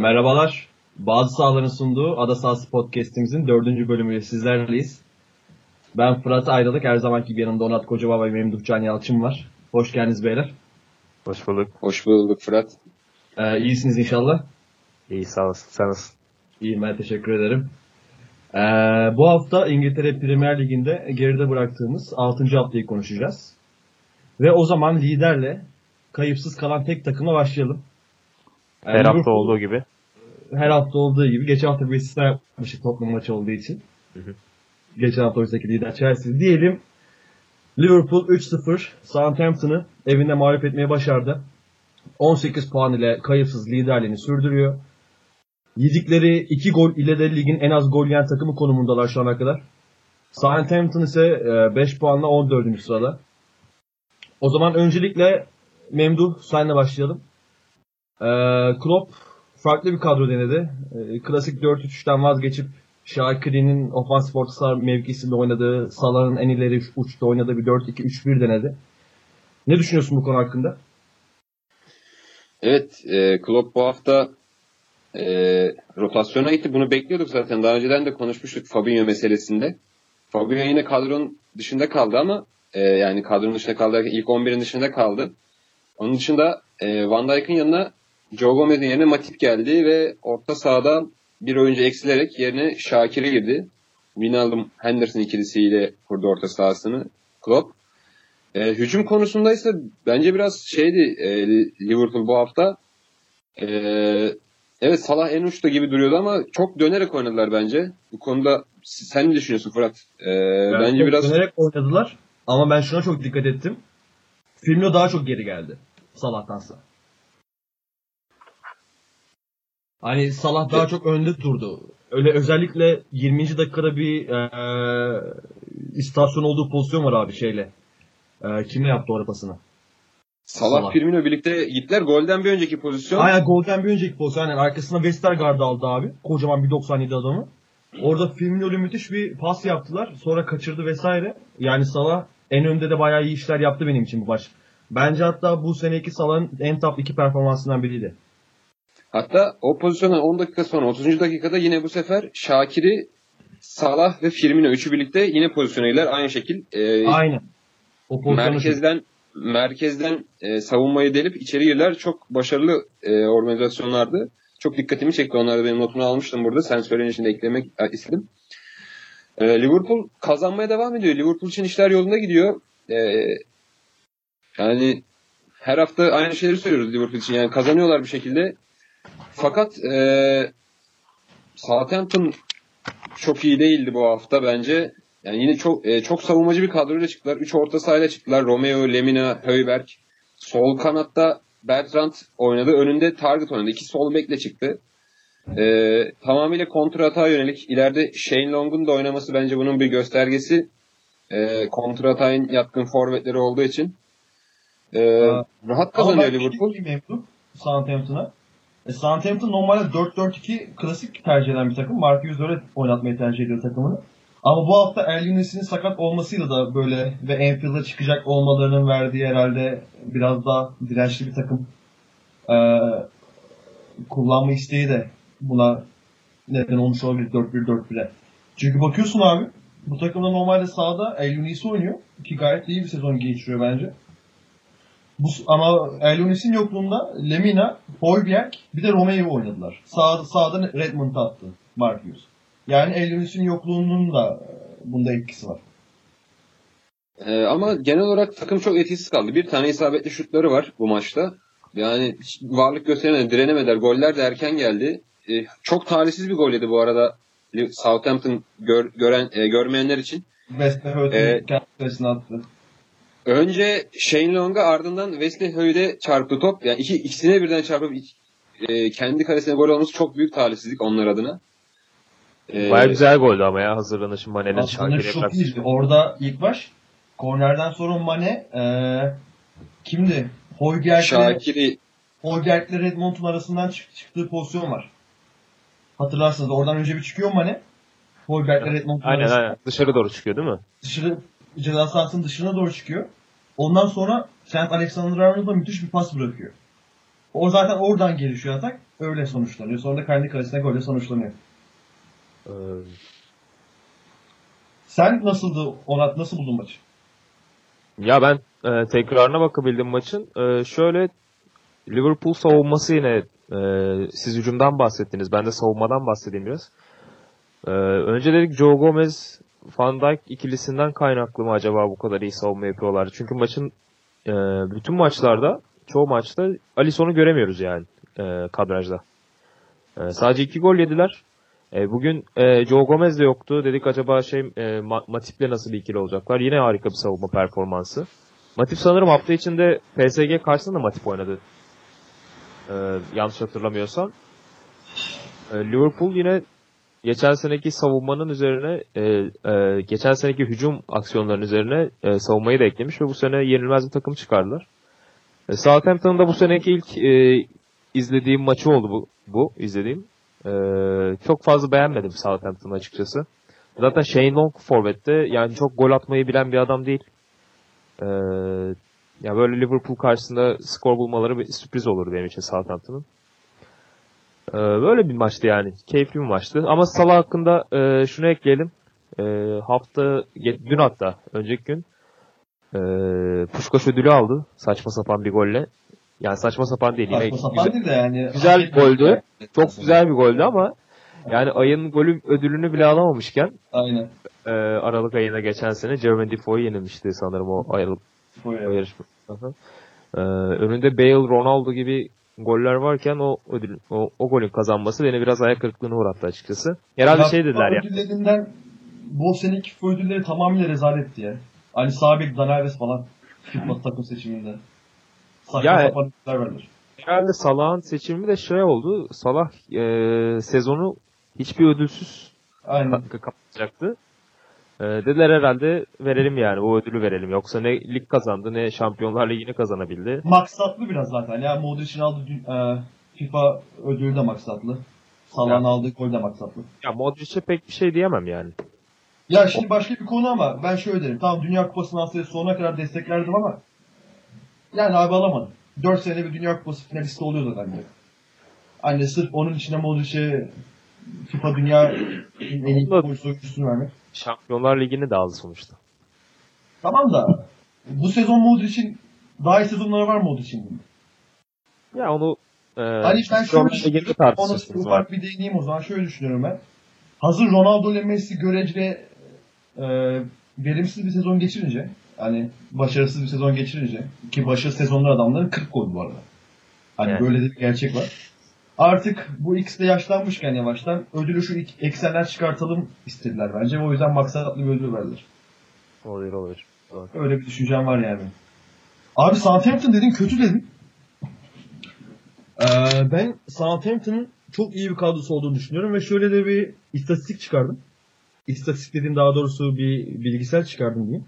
Merhabalar. Bazı sahaların sunduğu Ada Sahası Podcast'imizin dördüncü bölümüyle sizlerleyiz. Ben Fırat Ayrılık. Her zamanki gibi yanımda Onat Kocababa ve Memduh Can Yalçın var. Hoş geldiniz beyler. Hoş bulduk. Hoş bulduk Fırat. Ee, iyisiniz inşallah. İyi sağ olasın. Sen nasılsın? İyiyim ben teşekkür ederim. Ee, bu hafta İngiltere Premier Ligi'nde geride bıraktığımız 6. haftayı konuşacağız. Ve o zaman liderle kayıpsız kalan tek takıma başlayalım. Ee, Her hafta Liverpool- olduğu gibi. Her hafta olduğu gibi geçen hafta bir istisna yapmıştık Tottenham maçı olduğu için. Hı hı. Geçen hafta oysaki lider Chelsea. Diyelim Liverpool 3-0 Southampton'ı evinde mağlup etmeye başardı. 18 puan ile kayıpsız liderliğini sürdürüyor. Yedikleri 2 gol ile de ligin en az gol yiyen takımı konumundalar şu ana kadar. Southampton ise 5 puanla 14. sırada. O zaman öncelikle Memduh senle başlayalım. Ee, Klopp farklı bir kadro denedi. Ee, klasik 4-3-3'ten vazgeçip Şakir'in ofansif orta mevkisinde oynadığı, Salah'ın en ileri uçta oynadığı bir 4-2-3-1 denedi. Ne düşünüyorsun bu konu hakkında? Evet, e, Klopp bu hafta e, rotasyona gitti. Bunu bekliyorduk zaten. Daha önceden de konuşmuştuk Fabinho meselesinde. Fabinho yine kadronun dışında kaldı ama e, yani kadronun dışında kaldı ilk 11'in dışında kaldı. Onun dışında e, Van Dijk'ın yanına Joe Gomez'in yerine Matip geldi ve orta sahada bir oyuncu eksilerek yerine Şakir'e girdi. Wijnaldum Henderson ikilisiyle kurdu orta sahasını Klopp. E, hücum konusunda ise bence biraz şeydi e, Liverpool bu hafta. E, evet Salah en uçta gibi duruyordu ama çok dönerek oynadılar bence. Bu konuda sen ne düşünüyorsun Fırat? E, bence çok biraz dönerek oynadılar ama ben şuna çok dikkat ettim. Firmino daha çok geri geldi Salah'tansa. Hani Salah daha çok önde durdu. Öyle özellikle 20. dakikada bir eee istasyon olduğu pozisyon var abi şeyle. Eee kimle yaptı o pasını? Salah, Salah. Firmino birlikte gittiler. Golden bir önceki pozisyon. Aynen golden bir önceki pozisyon. Yani arkasına Westergaard aldı abi. Kocaman bir 97 adamı. Orada Firmino'lu müthiş bir pas yaptılar. Sonra kaçırdı vesaire. Yani Salah en önde de bayağı iyi işler yaptı benim için bu maç. Bence hatta bu seneki Salah'ın en top 2 performansından biriydi. Hatta o pozisyondan 10 dakika sonra 30. dakikada yine bu sefer Şakir'i Salah ve Firmino üçü birlikte yine pozisyona girdiler. Aynı şekil e, Aynen. O pozisyonu merkezden merkezden e, savunmayı delip içeri girdiler. Çok başarılı e, organizasyonlardı. Çok dikkatimi çekti. Onları benim notunu almıştım burada. Sen söyleyince şimdi eklemek e, istedim. E, Liverpool kazanmaya devam ediyor. Liverpool için işler yolunda gidiyor. E, yani her hafta aynı şeyleri söylüyoruz Liverpool için. Yani kazanıyorlar bir şekilde. Fakat e, Southampton çok iyi değildi bu hafta bence. Yani yine çok e, çok savunmacı bir kadroyla çıktılar. 3 orta sahayla çıktılar. Romeo, Lemina, Höyberg. Sol kanatta Bertrand oynadı. Önünde Target oynadı. İki sol bekle çıktı. E, tamamıyla kontra atağa yönelik. İleride Shane Long'un da oynaması bence bunun bir göstergesi. E, kontra atağın yatkın forvetleri olduğu için. E, Aa, rahat kazanıyor Liverpool. Southampton'a. E, Southampton normalde 4-4-2 klasik tercih eden bir takım. Mark öyle oynatmayı tercih ediyor takımını. Ama bu hafta Yunis'in sakat olmasıyla da böyle ve Anfield'a çıkacak olmalarının verdiği herhalde biraz daha dirençli bir takım e, kullanma isteği de buna neden olmuş olabilir 4-1-4-1'e. Çünkü bakıyorsun abi bu takımda normalde sahada El Yunis oynuyor ki gayet iyi bir sezon geçiriyor bence. Bu, ama Elonis'in yokluğunda Lemina, Højbjerg bir de Romeo oynadılar. Sağ, sağda Redmond attı Mark Hughes. Yani Elonis'in yokluğunun da e, bunda etkisi var. Ee, ama genel olarak takım çok etkisiz kaldı. Bir tane isabetli şutları var bu maçta. Yani varlık gösteremedi, direnemediler. Goller de erken geldi. Ee, çok talihsiz bir gol yedi bu arada Southampton gör, gören e, görmeyenler için. West kendi kalesine attı. Önce Shane Long'a ardından Wesley Hoy'de çarptı top. Yani iki, ikisine birden çarpıp e, kendi kalesine gol olması çok büyük talihsizlik onlar adına. Ee, Baya güzel goldü ama ya hazırlanışın Mane'nin Aslında Şakir'e çok karşı. iyiydi. Orada ilk baş kornerden sonra Mane e, kimdi? Højbjerg'le Şakir'i Højbjerg'le Redmond'un arasından çık- çıktığı pozisyon var. Hatırlarsınız oradan önce bir çıkıyor Mane. Højbjerg'le Redmond'un Aynen arasından. aynen. Dışarı doğru çıkıyor değil mi? dışarı ceza sahasının dışına doğru çıkıyor. Ondan sonra Trent Alexander-Arnold'a müthiş bir pas bırakıyor. O zaten oradan gelişiyor atak. Öyle sonuçlanıyor. Sonra da kendi kalesine golle sonuçlanıyor. Ee, Sen nasıldı Onat? Nasıl buldun maçı? ya ben e, tekrarına bakabildim maçın. E, şöyle Liverpool savunması yine e, siz hücumdan bahsettiniz. Ben de savunmadan bahsedeyim biraz. E, önce dedik Joe Gomez Van Dijk ikilisinden kaynaklı mı acaba bu kadar iyi savunma yapıyorlar? Çünkü maçın e, bütün maçlarda çoğu maçta Alisson'u göremiyoruz yani e, kadrajda. E, sadece iki gol yediler. E, bugün e, Joe Gomez de yoktu. Dedik acaba şey e, Ma- Matip'le nasıl bir ikili olacaklar? Yine harika bir savunma performansı. Matip sanırım hafta içinde PSG karşısında da Matip oynadı. E, yanlış hatırlamıyorsam. E, Liverpool yine geçen seneki savunmanın üzerine e, e, geçen seneki hücum aksiyonlarının üzerine e, savunmayı da eklemiş ve bu sene yenilmez bir takım çıkardılar. E, Southampton'ın da bu seneki ilk e, izlediğim maçı oldu bu, bu izlediğim. E, çok fazla beğenmedim Southampton'ı açıkçası. Zaten Shane Long forvette yani çok gol atmayı bilen bir adam değil. E, ya böyle Liverpool karşısında skor bulmaları bir sürpriz olur benim için Southampton'ın. Ee, böyle bir maçtı yani. Keyifli bir maçtı. Ama Salah hakkında e, şunu ekleyelim. E, hafta, dün hatta, önceki gün e, Puşkaş ödülü aldı. Saçma sapan bir golle. Yani saçma sapan değil. Yine Saçma sapan güzel, değil de yani. güzel bir goldü. Çok güzel bir goldü ama yani ayın golü ödülünü bile alamamışken Aynen. e, Aralık ayında geçen sene Jermaine Defoe'yu yenilmişti sanırım o Aralık o Böyle. yarışma. Aha. Ee, önünde Bale, Ronaldo gibi goller varken o ödül, o, o golün kazanması beni biraz ayak kırıklığına uğrattı açıkçası. Herhalde Ya, şey dediler ya. Ödüllerinden bu seneki FIFA ödülleri tamamıyla rezaletti ya. Hani Sabek, Danares falan. FIFA takım seçiminde. Saçma Ya- sapan verdiler. Herhalde Salah'ın seçimi de şey oldu. Salah e, sezonu hiçbir ödülsüz Aynen. ka- kapatacaktı. E, dediler herhalde verelim yani o ödülü verelim. Yoksa ne lig kazandı ne Şampiyonlar Ligi'ni kazanabildi. Maksatlı biraz zaten. Ya Modric'in aldığı e, FIFA ödülü de maksatlı. Salah'ın aldığı gol de maksatlı. Ya Modric'e pek bir şey diyemem yani. Ya şimdi başka bir konu ama ben şöyle derim. Tamam Dünya Kupası'ndan sonra sonuna kadar desteklerdim ama yani abi alamadım. 4 sene bir Dünya Kupası finalisti oluyordu bence. Hani sırf onun içine Modric'e FIFA Dünya en iyi Anladım. futbolcu oyuncusunu vermek. Şampiyonlar Ligi'ni de aldı sonuçta. Tamam da bu sezon Modric'in daha iyi sezonları var Modric'in. Ya onu e, Hani ben şöyle düşünüyorum. Ona ufak bir değineyim o zaman. Şöyle düşünüyorum ben. Hazır Ronaldo ile Messi göreceli e, verimsiz bir sezon geçirince hani başarısız bir sezon geçirince ki başarısız sezonlar adamların 40 gol bu arada. Hani Evet. böyle de bir gerçek var. Artık bu ikisi de yaşlanmışken yavaştan ödülü şu eksenler çıkartalım istediler bence. O yüzden maksatlı bir ödül verdiler. Olabilir olabilir. Öyle bir düşüncem var yani. Abi Southampton dedin kötü dedin. Ee, ben Southampton'ın çok iyi bir kadrosu olduğunu düşünüyorum ve şöyle de bir istatistik çıkardım. İstatistik dediğim daha doğrusu bir bilgisayar çıkardım diyeyim.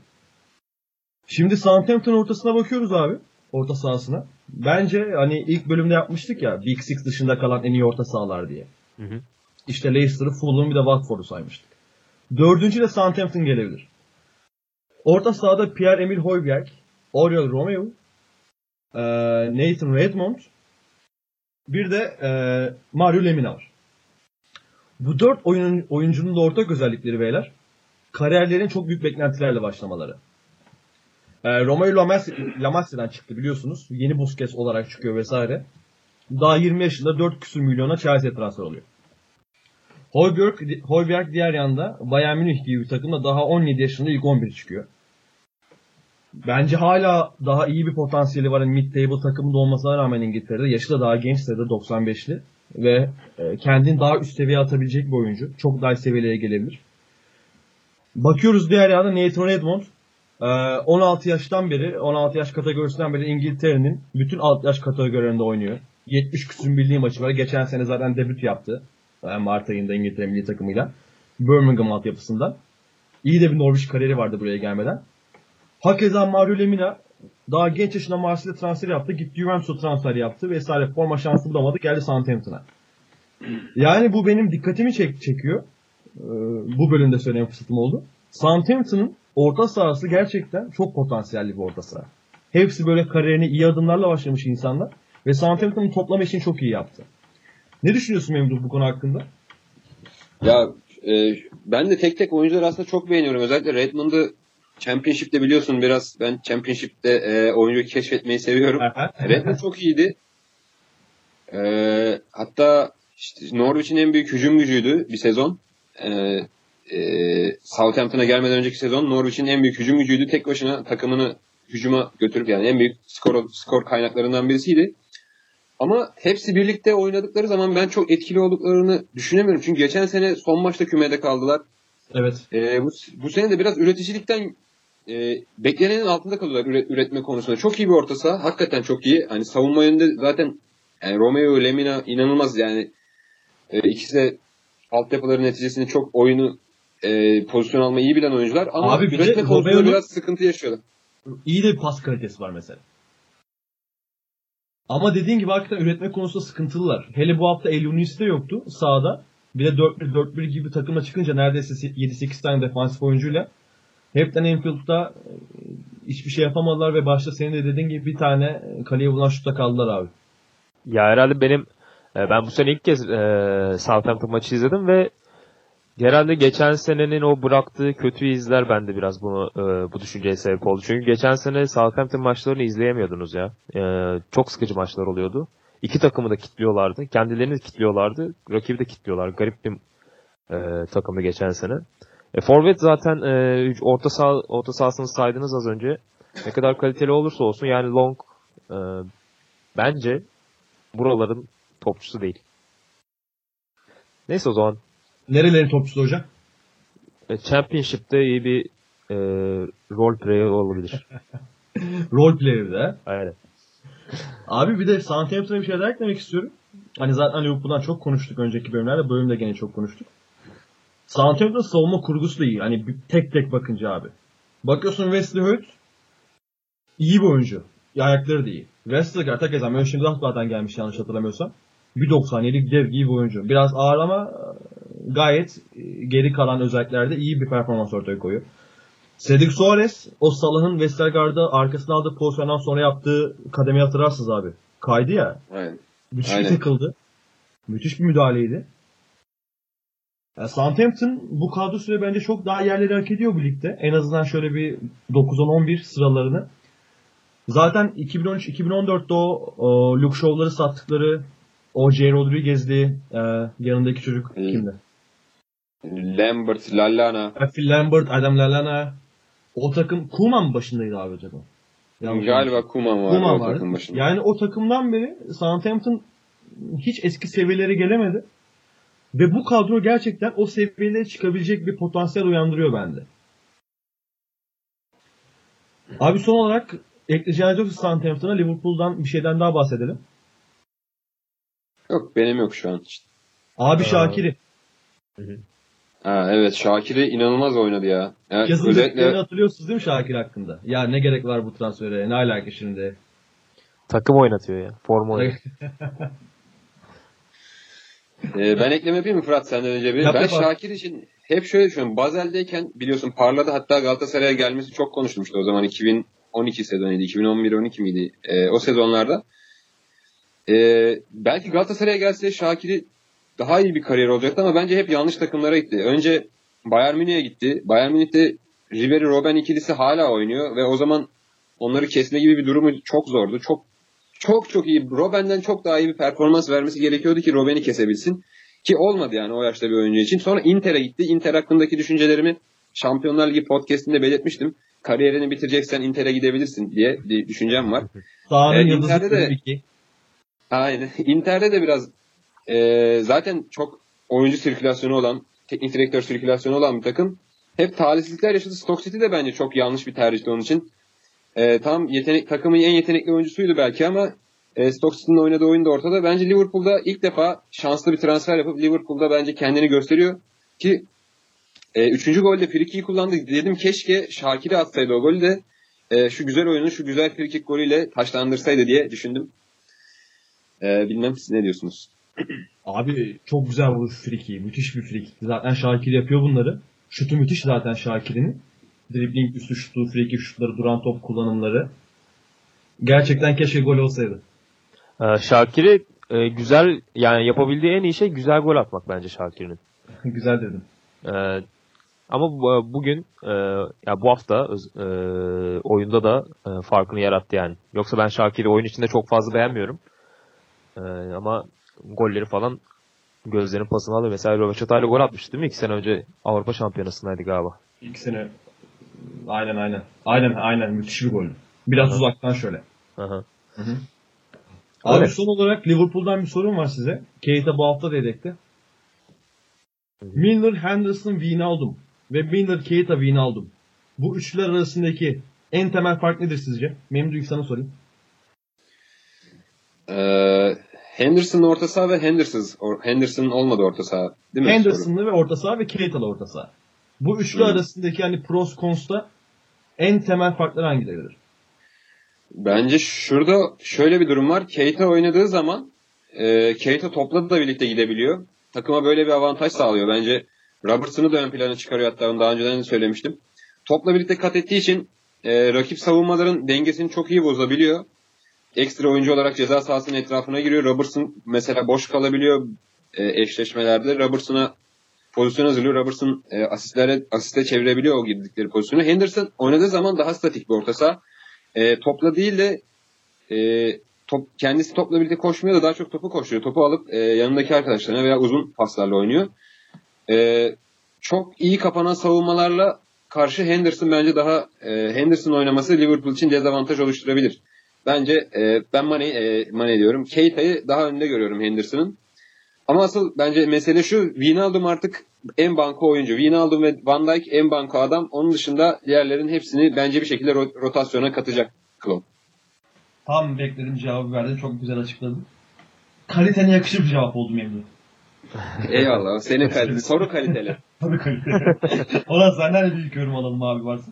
Şimdi Southampton ortasına bakıyoruz abi. Orta sahasına. Bence hani ilk bölümde yapmıştık ya Big Six dışında kalan en iyi orta sahalar diye. Hı hı. İşte Leicester'ı, Fulham'ı bir de Watford'u saymıştık. Dördüncü de Southampton gelebilir. Orta sahada Pierre-Emile Højbjerg, Oriol Romeo, eee, Nathan Redmond, bir de eee, Mario Lemina var. Bu dört oyunun, oyuncunun da ortak özellikleri beyler. Kariyerlerin çok büyük beklentilerle başlamaları. Eee Romeo Lamas- Lamassia'dan çıktı biliyorsunuz. Yeni Busquets olarak çıkıyor vesaire. Daha 20 yaşında 4 küsür milyona Chelsea'ye transfer oluyor. Højbjerg, Højbjerg diğer yanda Bayern Münih gibi bir takımda daha 17 yaşında ilk 11 çıkıyor. Bence hala daha iyi bir potansiyeli var. Yani mid-table takımında olmasına rağmen İngiltere'de. Yaşı da daha genç sayıda 95'li. Ve e, kendini daha üst seviyeye atabilecek bir oyuncu. Çok daha seviyelere gelebilir. Bakıyoruz diğer yanda Nathan Redmond. E, 16 yaştan beri, 16 yaş kategorisinden beri İngiltere'nin bütün alt yaş kategorilerinde oynuyor. 70 küsur milli maçı var. Geçen sene zaten debüt yaptı. Yani Mart ayında İngiltere milli takımıyla. Birmingham altyapısından. İyi de bir Norwich kariyeri vardı buraya gelmeden. Hakeza Mario Lemina daha genç yaşında Marsilya'ya transfer yaptı. Gitti Juventus'a transfer yaptı vesaire. Forma şansı bulamadı. Geldi Southampton'a. Yani bu benim dikkatimi çek çekiyor. Ee, bu bölümde söyleme fırsatım oldu. Southampton'ın orta sahası gerçekten çok potansiyelli bir orta saha. Hepsi böyle kariyerine iyi adımlarla başlamış insanlar. Ve Southampton'ın toplam işini çok iyi yaptı. Ne düşünüyorsun Memduh bu konu hakkında? Ya e, ben de tek tek oyuncuları aslında çok beğeniyorum. Özellikle Redmond'u Championship'te biliyorsun biraz ben Championship'te e, oyuncu keşfetmeyi seviyorum. Redmond çok iyiydi. E, hatta işte Norwich'in en büyük hücum gücüydü bir sezon. E, e, Southampton'a gelmeden önceki sezon Norwich'in en büyük hücum gücüydü. Tek başına takımını hücuma götürüp yani en büyük skor, skor kaynaklarından birisiydi. Ama hepsi birlikte oynadıkları zaman ben çok etkili olduklarını düşünemiyorum. Çünkü geçen sene son maçta kümede kaldılar. Evet. Ee, bu, bu sene de biraz üreticilikten e, beklenenin altında kalıyorlar üret, üretme konusunda. Çok iyi bir orta saha. Hakikaten çok iyi. Hani savunma yönünde zaten yani Romeo Lemina inanılmaz yani. E, ikisi de altyapıları neticesinde çok oyunu e, pozisyon almayı iyi bilen oyuncular. Ama Abi üretme konusunda Romeo'nun- biraz sıkıntı yaşıyorlar. İyi de bir pas kalitesi var mesela. Ama dediğin gibi hakikaten üretme konusunda sıkıntılılar. Hele bu hafta El Yunis de yoktu sahada. Bir de 4-1-4-1 gibi takımla çıkınca neredeyse 7-8 tane defansif oyuncuyla hepten Enfield'da e, hiçbir şey yapamadılar ve başta senin de dediğin gibi bir tane e, kaleye vuran şutta kaldılar abi. Ya herhalde benim e, ben bu sene ilk kez e, Southampton maçı izledim ve herhalde geçen senenin o bıraktığı kötü izler bende biraz bunu e, bu düşünceye sebep oldu. Çünkü geçen sene Southampton maçlarını izleyemiyordunuz ya. E, çok sıkıcı maçlar oluyordu. İki takımı da kitliyorlardı. Kendilerini de kitliyorlardı. Rakibi de kitliyorlar. Garip bir e, takımı geçen sene. E, Forvet zaten e, orta saha orta sahasını saydınız az önce. Ne kadar kaliteli olursa olsun yani Long e, bence buraların topçusu değil. Neyse o zaman Nerelerin topçusu hocam? e, Championship'te iyi bir e, role player olabilir. Role player'da. Aynen. Abi bir de Southampton'a bir şey daha eklemek istiyorum. Hani zaten Liverpool'dan çok konuştuk önceki bölümlerde. Bölümde gene çok konuştuk. Southampton savunma kurgusu da iyi. Hani tek tek bakınca abi. Bakıyorsun Wesley Hoyt iyi bir oyuncu. Ayakları da iyi. Westergaard hakikaten Mönchengladbach'tan gelmiş yanlış hatırlamıyorsam. 1.97 dev gibi bir oyuncu. Biraz ağır ama gayet e, geri kalan özelliklerde iyi bir performans ortaya koyuyor. Cedric Suarez o Salah'ın Westergaard'a arkasına aldığı pozisyondan sonra yaptığı kademeyi hatırlarsınız abi. Kaydı ya. Aynen. Müthiş Aynen. bir takıldı. Müthiş bir müdahaleydi. Yani Southampton bu kadrosuyla bence çok daha yerleri hak ediyor bu ligde. En azından şöyle bir 9-10-11 sıralarını. Zaten 2013-2014'te o, o Luke Shaw'ları sattıkları o J. Rodriguez'li e, yanındaki çocuk kimdi? Lambert, Lallana. Lambert, Adam Lallana. O takım Koeman mı başındaydı abi acaba? Yanlış Galiba Kuman var Koeman o vardı. takım başında. Yani o takımdan beri Southampton hiç eski seviyelere gelemedi. Ve bu kadro gerçekten o seviyelere çıkabilecek bir potansiyel uyandırıyor bende. Abi son olarak ekleyeceğiniz yoksa Southampton'a Liverpool'dan bir şeyden daha bahsedelim. Yok benim yok şu an. Abi. Şakir'i. Ha, evet Şakir'i inanılmaz oynadı ya. ya Yazın özellikle hatırlıyorsunuz değil mi Şakir hakkında? Ya ne gerek var bu transfere? Ne alaka şimdi? Takım oynatıyor ya. Forma oynatıyor. Ee, ben ekleme yapayım mı Fırat senden önce bir? Yap, ben yap abi. Şakir için hep şöyle düşünüyorum. Bazel'deyken biliyorsun parladı hatta Galatasaray'a gelmesi çok konuşulmuştu o zaman 2012 sezonuydu. 2011-12 miydi? Ee, o sezonlarda. Ee, belki Galatasaray'a gelse Şakir'i daha iyi bir kariyer olacaktı ama bence hep yanlış takımlara gitti. Önce Bayern Münih'e gitti. Bayern Münih'te Ribery Robben ikilisi hala oynuyor ve o zaman onları kesme gibi bir durumu çok zordu. Çok çok çok iyi. Robben'den çok daha iyi bir performans vermesi gerekiyordu ki Robben'i kesebilsin. Ki olmadı yani o yaşta bir oyuncu için. Sonra Inter'e gitti. Inter hakkındaki düşüncelerimi Şampiyonlar Ligi podcastinde belirtmiştim. Kariyerini bitireceksen Inter'e gidebilirsin diye bir düşüncem var. Evet, yıldızı Inter'de de- tabii ki. Aynen. Inter'de de biraz e, zaten çok oyuncu sirkülasyonu olan, teknik direktör sirkülasyonu olan bir takım. Hep talihsizlikler yaşadı. Stoke City de bence çok yanlış bir tercihti onun için. E, tam yetenek takımın en yetenekli oyuncusuydu belki ama e, Stoke City'nin oynadığı oyun da ortada. Bence Liverpool'da ilk defa şanslı bir transfer yapıp Liverpool'da bence kendini gösteriyor ki e, üçüncü golde frikik'i kullandı. Dedim keşke Şakir'i atsaydı o golü de e, şu güzel oyunu şu güzel frikik golüyle taşlandırsaydı diye düşündüm. E, bilmem siz ne diyorsunuz? Abi çok güzel vuruş friki. Müthiş bir friki. Zaten Şakir yapıyor bunları. Şutu müthiş zaten Şakir'in. Dribbling üstü şutu, friki şutları, duran top kullanımları. Gerçekten keşke gol olsaydı. Ee, Şakir'i e, güzel yani yapabildiği en iyi şey güzel gol atmak bence Şakir'in. Güzel dedim. Ee, ama bu- bugün e, ya bu hafta e, oyunda da e, farkını yarattı yani. Yoksa ben Şakir'i oyun içinde çok fazla beğenmiyorum. E, ama golleri falan gözlerin pasını alıyor. Mesela Röveşata ile gol atmıştı değil mi? İki sene önce Avrupa Şampiyonası'ndaydı galiba. İlk sene aynen aynen. Aynen aynen müthiş bir gol. Biraz Hı. uzaktan şöyle. Aha. Abi Öyle. son olarak Liverpool'dan bir sorum var size. Keita bu hafta da yedekte. Milner, Henderson, Wijnaldum ve Milner, Keita, Wijnaldum. Bu üçlüler arasındaki en temel fark nedir sizce? Memdu ilk sana sorayım. Ee, Henderson'ın orta saha ve Henderson, Henderson'ın olmadı orta saha. Değil mi? Henderson'lı ve orta saha ve Keita'lı orta saha. Bu üçlü Hı. arasındaki hani pros cons'ta en temel farklar hangileridir? Bence şurada şöyle bir durum var. Keita oynadığı zaman e, Keita topla da birlikte gidebiliyor. Takıma böyle bir avantaj sağlıyor. Bence Robertson'ı da ön plana çıkarıyor hatta onu daha önceden de söylemiştim. Topla birlikte kat ettiği için e, rakip savunmaların dengesini çok iyi bozabiliyor. Ekstra oyuncu olarak ceza sahasının etrafına giriyor. Robertson mesela boş kalabiliyor e, eşleşmelerde. Robertson'a pozisyon hazırlıyor. Robertson e, asistlere, asiste çevirebiliyor o girdikleri pozisyonu. Henderson oynadığı zaman daha statik bir orta saha. E, topla değil de e, top, kendisi topla birlikte koşmuyor da daha çok topu koşuyor. Topu alıp e, yanındaki arkadaşlarına veya uzun paslarla oynuyor. E, çok iyi kapanan savunmalarla karşı Henderson bence daha e, Henderson oynaması Liverpool için dezavantaj oluşturabilir. Bence e, ben Mane, e, Mane diyorum. Keita'yı daha önde görüyorum Henderson'ın. Ama asıl bence mesele şu. Wijnaldum artık en banko oyuncu. Wijnaldum ve Van Dijk en banko adam. Onun dışında diğerlerin hepsini bence bir şekilde ro- rotasyona katacak Klopp. Tam beklediğim cevabı verdin. Çok güzel açıkladın. Kalitene yakışır bir cevap oldu Memdu. Eyvallah. Senin kalite. Soru kaliteli. Tabii kalite. Ona senden de büyük yorum alalım abi varsa.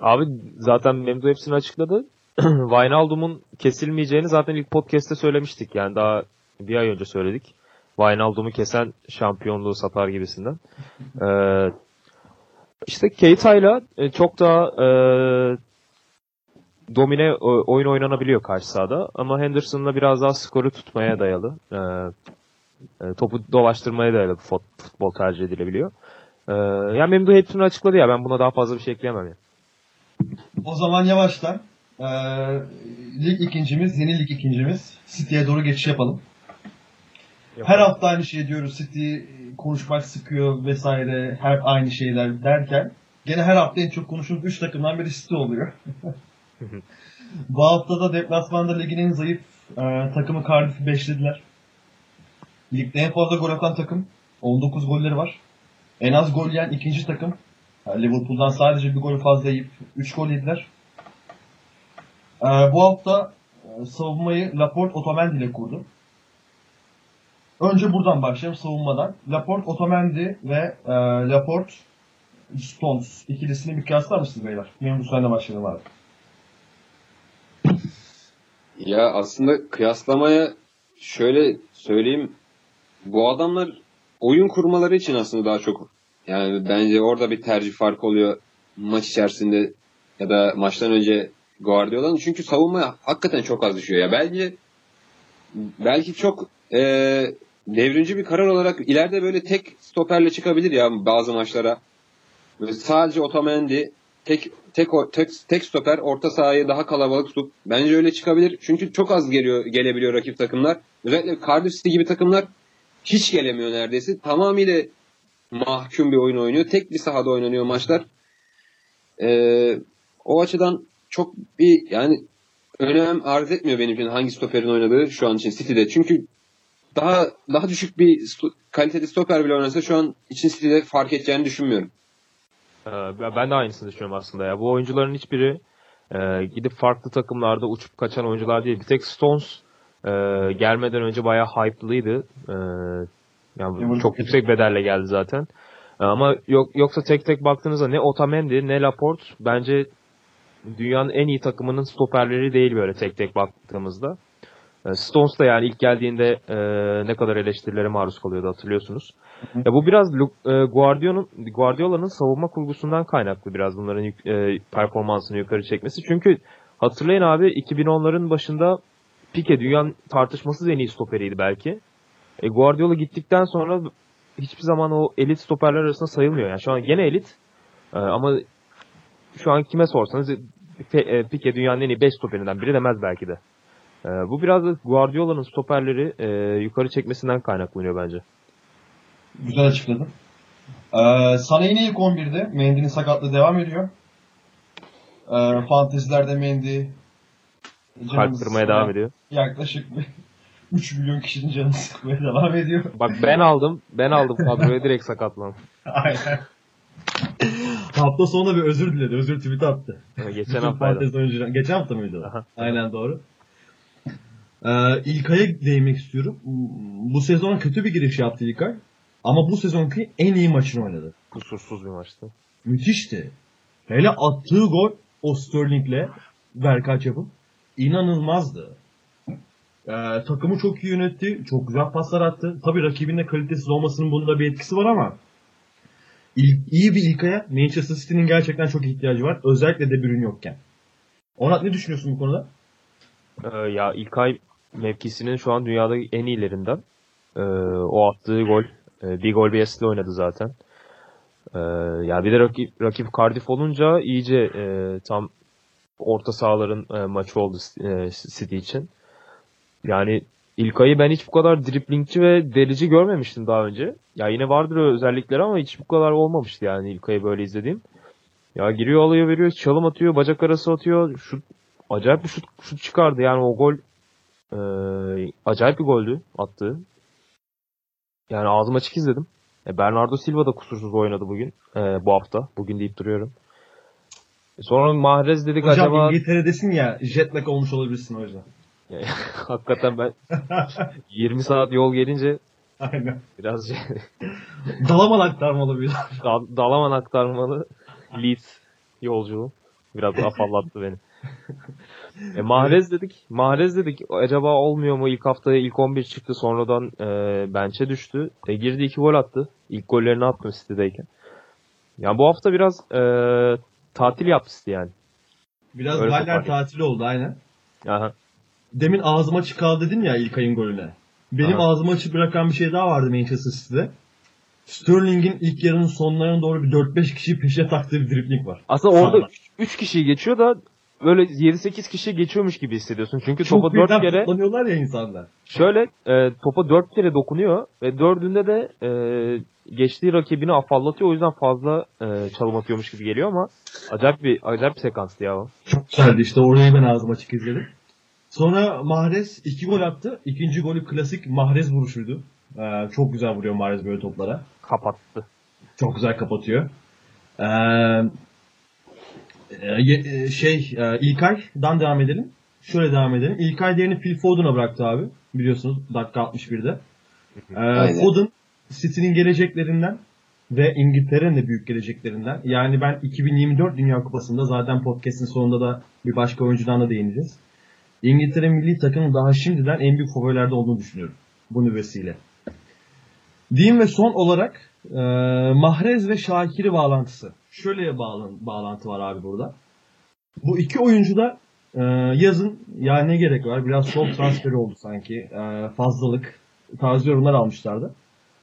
Abi zaten Memdu hepsini açıkladı. Wijnaldum'un kesilmeyeceğini zaten ilk podcast'te söylemiştik. Yani daha bir ay önce söyledik. Wijnaldum'u kesen şampiyonluğu satar gibisinden. Ee, işte Keita'yla e, çok daha e, domine oyun oynanabiliyor karşı sahada. Ama Henderson'la biraz daha skoru tutmaya dayalı. e, e, topu dolaştırmaya dayalı futbol tercih edilebiliyor. E, yani Memdu hepsini açıkladı ya. Ben buna daha fazla bir şey ekleyemem yani. O zaman yavaştan eee lig ikincimiz, yeni lig ikincimiz City'ye doğru geçiş yapalım. Her hafta aynı şeyi diyoruz. City konuşmak sıkıyor vesaire. Her aynı şeyler derken gene her hafta en çok konuşulan 3 takımdan biri City oluyor. Bu hafta da deplasmanda ligin en zayıf eee, takımı Cardiff'i beşlediler. Ligde en fazla gol atan takım. 19 golleri var. En az gol yiyen ikinci takım. Yani Liverpool'dan sadece bir gol fazla yiyip 3 gol yediler. Ee, bu hafta e, savunmayı Laporte Otamendi ile kurdu. Önce buradan başlayalım savunmadan. Laporte Otamendi ve e, Laporte Stones ikilisini bir kıyaslar mısınız beyler? Benim bu sene başlayalım abi. Ya aslında kıyaslamaya şöyle söyleyeyim. Bu adamlar oyun kurmaları için aslında daha çok yani bence orada bir tercih farkı oluyor maç içerisinde ya da maçtan önce Guardiola'nın. Çünkü savunma hakikaten çok az düşüyor ya. Belki belki çok e, devrimci bir karar olarak ileride böyle tek stoperle çıkabilir ya bazı maçlara. Böyle sadece Otamendi tek tek tek tek stoper orta sahayı daha kalabalık tutup bence öyle çıkabilir. Çünkü çok az geliyor gelebiliyor rakip takımlar. Özellikle Cardiff City gibi takımlar hiç gelemiyor neredeyse. Tamamıyla mahkum bir oyun oynuyor. Tek bir sahada oynanıyor maçlar. Ee, o açıdan çok bir yani önem arz etmiyor benim için hangi stoperin oynadığı şu an için City'de. Çünkü daha daha düşük bir sto- kaliteli stoper bile oynasa şu an için City'de fark edeceğini düşünmüyorum. Ee, ben- de aynısını düşünüyorum aslında ya. Bu oyuncuların hiçbiri e, gidip farklı takımlarda uçup kaçan oyuncular değil. Bir tek Stones e, gelmeden önce bayağı hype'lıydı. E, yani çok yüksek bedelle geldi zaten. Ama yok yoksa tek tek baktığınızda ne Otamendi ne Laporte bence dünyanın en iyi takımının stoperleri değil böyle tek tek baktığımızda. E, Stones da yani ilk geldiğinde e, ne kadar eleştirilere maruz kalıyordu hatırlıyorsunuz. Ya bu biraz e, Guardiola'nın Guardiola'nın savunma kurgusundan kaynaklı biraz bunların yük- e, performansını yukarı çekmesi. Çünkü hatırlayın abi 2010'ların başında Pique dünyanın tartışmasız en iyi stoperiydi belki. E, Guardiola gittikten sonra hiçbir zaman o elit stoperler arasında sayılmıyor. Yani şu an gene elit e, ama şu an kime sorsanız Pique dünyanın en iyi 5 stoperinden biri demez belki de. E, bu biraz da Guardiola'nın stoperleri e, yukarı çekmesinden kaynaklanıyor bence. Güzel açıkladın. Ee, Sana yine ilk 11'de. Mendy'nin sakatlığı devam ediyor. Ee, fantezilerde Mendy Kalp kırmaya devam ediyor. Yaklaşık 3 milyon kişinin canını sıkmaya devam ediyor. Bak ben aldım. Ben aldım kadroya direkt sakatlandım. Aynen. Hafta sonunda bir özür diledi. Özür tweet attı. Geçen oyuncular- Geçen hafta mıydı? Aha. Aynen doğru. Ee, İlkay'a değinmek istiyorum. Bu sezon kötü bir giriş yaptı İlkay. Ama bu sezonki en iyi maçını oynadı. Kusursuz bir maçtı. Müthişti. Hele attığı gol o Sterling'le Berkaç yapıp inanılmazdı. Ee, takımı çok iyi yönetti. Çok güzel paslar attı. Tabii rakibinin de kalitesiz olmasının bunda bir etkisi var ama iyi bir İlkay'a Manchester City'nin gerçekten çok ihtiyacı var. Özellikle de Bruyne yokken. Onat ne düşünüyorsun bu konuda? Ee, ya İlkay mevkisinin şu an dünyada en iyilerinden. Ee, o attığı gol. e, bir gol bir asistle oynadı zaten. Ee, ya bir de rakip, rakip Cardiff olunca iyice e, tam orta sahaların e, maçı oldu e, City için. Yani İlkay'ı ben hiç bu kadar driplingçi ve delici görmemiştim daha önce. Ya yine vardır özellikleri ama hiç bu kadar olmamıştı yani İlkay'ı böyle izlediğim. Ya giriyor alıyor veriyor çalım atıyor bacak arası atıyor şut acayip bir şut, şut çıkardı yani o gol e, acayip bir goldü attığı. Yani ağzım açık izledim. E, Bernardo Silva da kusursuz oynadı bugün. E, bu hafta. Bugün deyip duruyorum. E, sonra Mahrez dedik Hocam acaba... İngiltere'desin ya jet lag olmuş olabilirsin o yüzden. Ya, Hakikaten ben 20 saat yol gelince Aynen. biraz şey, Dalaman aktarmalı bir. Dal- Dalaman aktarmalı Leeds yolculuğu biraz afallattı beni. E, Mahrez dedik. Mahrez dedik. Acaba olmuyor mu? İlk haftaya ilk 11 çıktı. Sonradan e, bench'e düştü. E, girdi iki gol attı. İlk gollerini attı City'deyken. Ya bu hafta biraz e, tatil yaptı yani. Biraz Öyle Galler tatili oldu aynen. Aha. Demin ağzıma açık kal dedin ya ilk ayın golüne. Benim Aha. ağzımı açık bırakan bir şey daha vardı Manchester City'de. Sterling'in ilk yarının sonlarına doğru bir 4-5 kişi peşe taktığı bir dribling var. Aslında orada Sağdan. 3 kişi geçiyor da böyle 7-8 kişi geçiyormuş gibi hissediyorsun. Çünkü Çok topa 4 birden kere kutlanıyorlar ya insanlar. Şöyle e, topa dört kere dokunuyor ve dördünde de e, geçtiği rakibini afallatıyor. O yüzden fazla e, çalım atıyormuş gibi geliyor ama acayip bir acayip bir sekanstı ya o. Çok güzeldi işte orayı ben ağzıma açık izledim. Sonra Mahrez iki gol attı. İkinci golü klasik Mahrez vuruşuydu. Ee, çok güzel vuruyor Mahrez böyle toplara. Kapattı. Çok güzel kapatıyor. Ee, e, e, şey e, İlkay'dan devam edelim. Şöyle devam edelim. İlkay değerini Phil Foden'a bıraktı abi. Biliyorsunuz dakika 61'de. Ee. Foden City'nin geleceklerinden ve İngiltere'nin de büyük geleceklerinden. Yani ben 2024 Dünya Kupası'nda zaten podcast'in sonunda da bir başka oyuncudan da değineceğiz. İngiltere milli takımın daha şimdiden en büyük favorilerde olduğunu düşünüyorum. Bu nüvesiyle. Diyeyim ve son olarak e, Mahrez ve Şakir'i bağlantısı. Şöyle bağlan- bağlantı var abi burada. Bu iki oyuncu da e, yazın ya ne gerek var biraz sol transferi oldu sanki. E, fazlalık tarzı yorumlar almışlardı.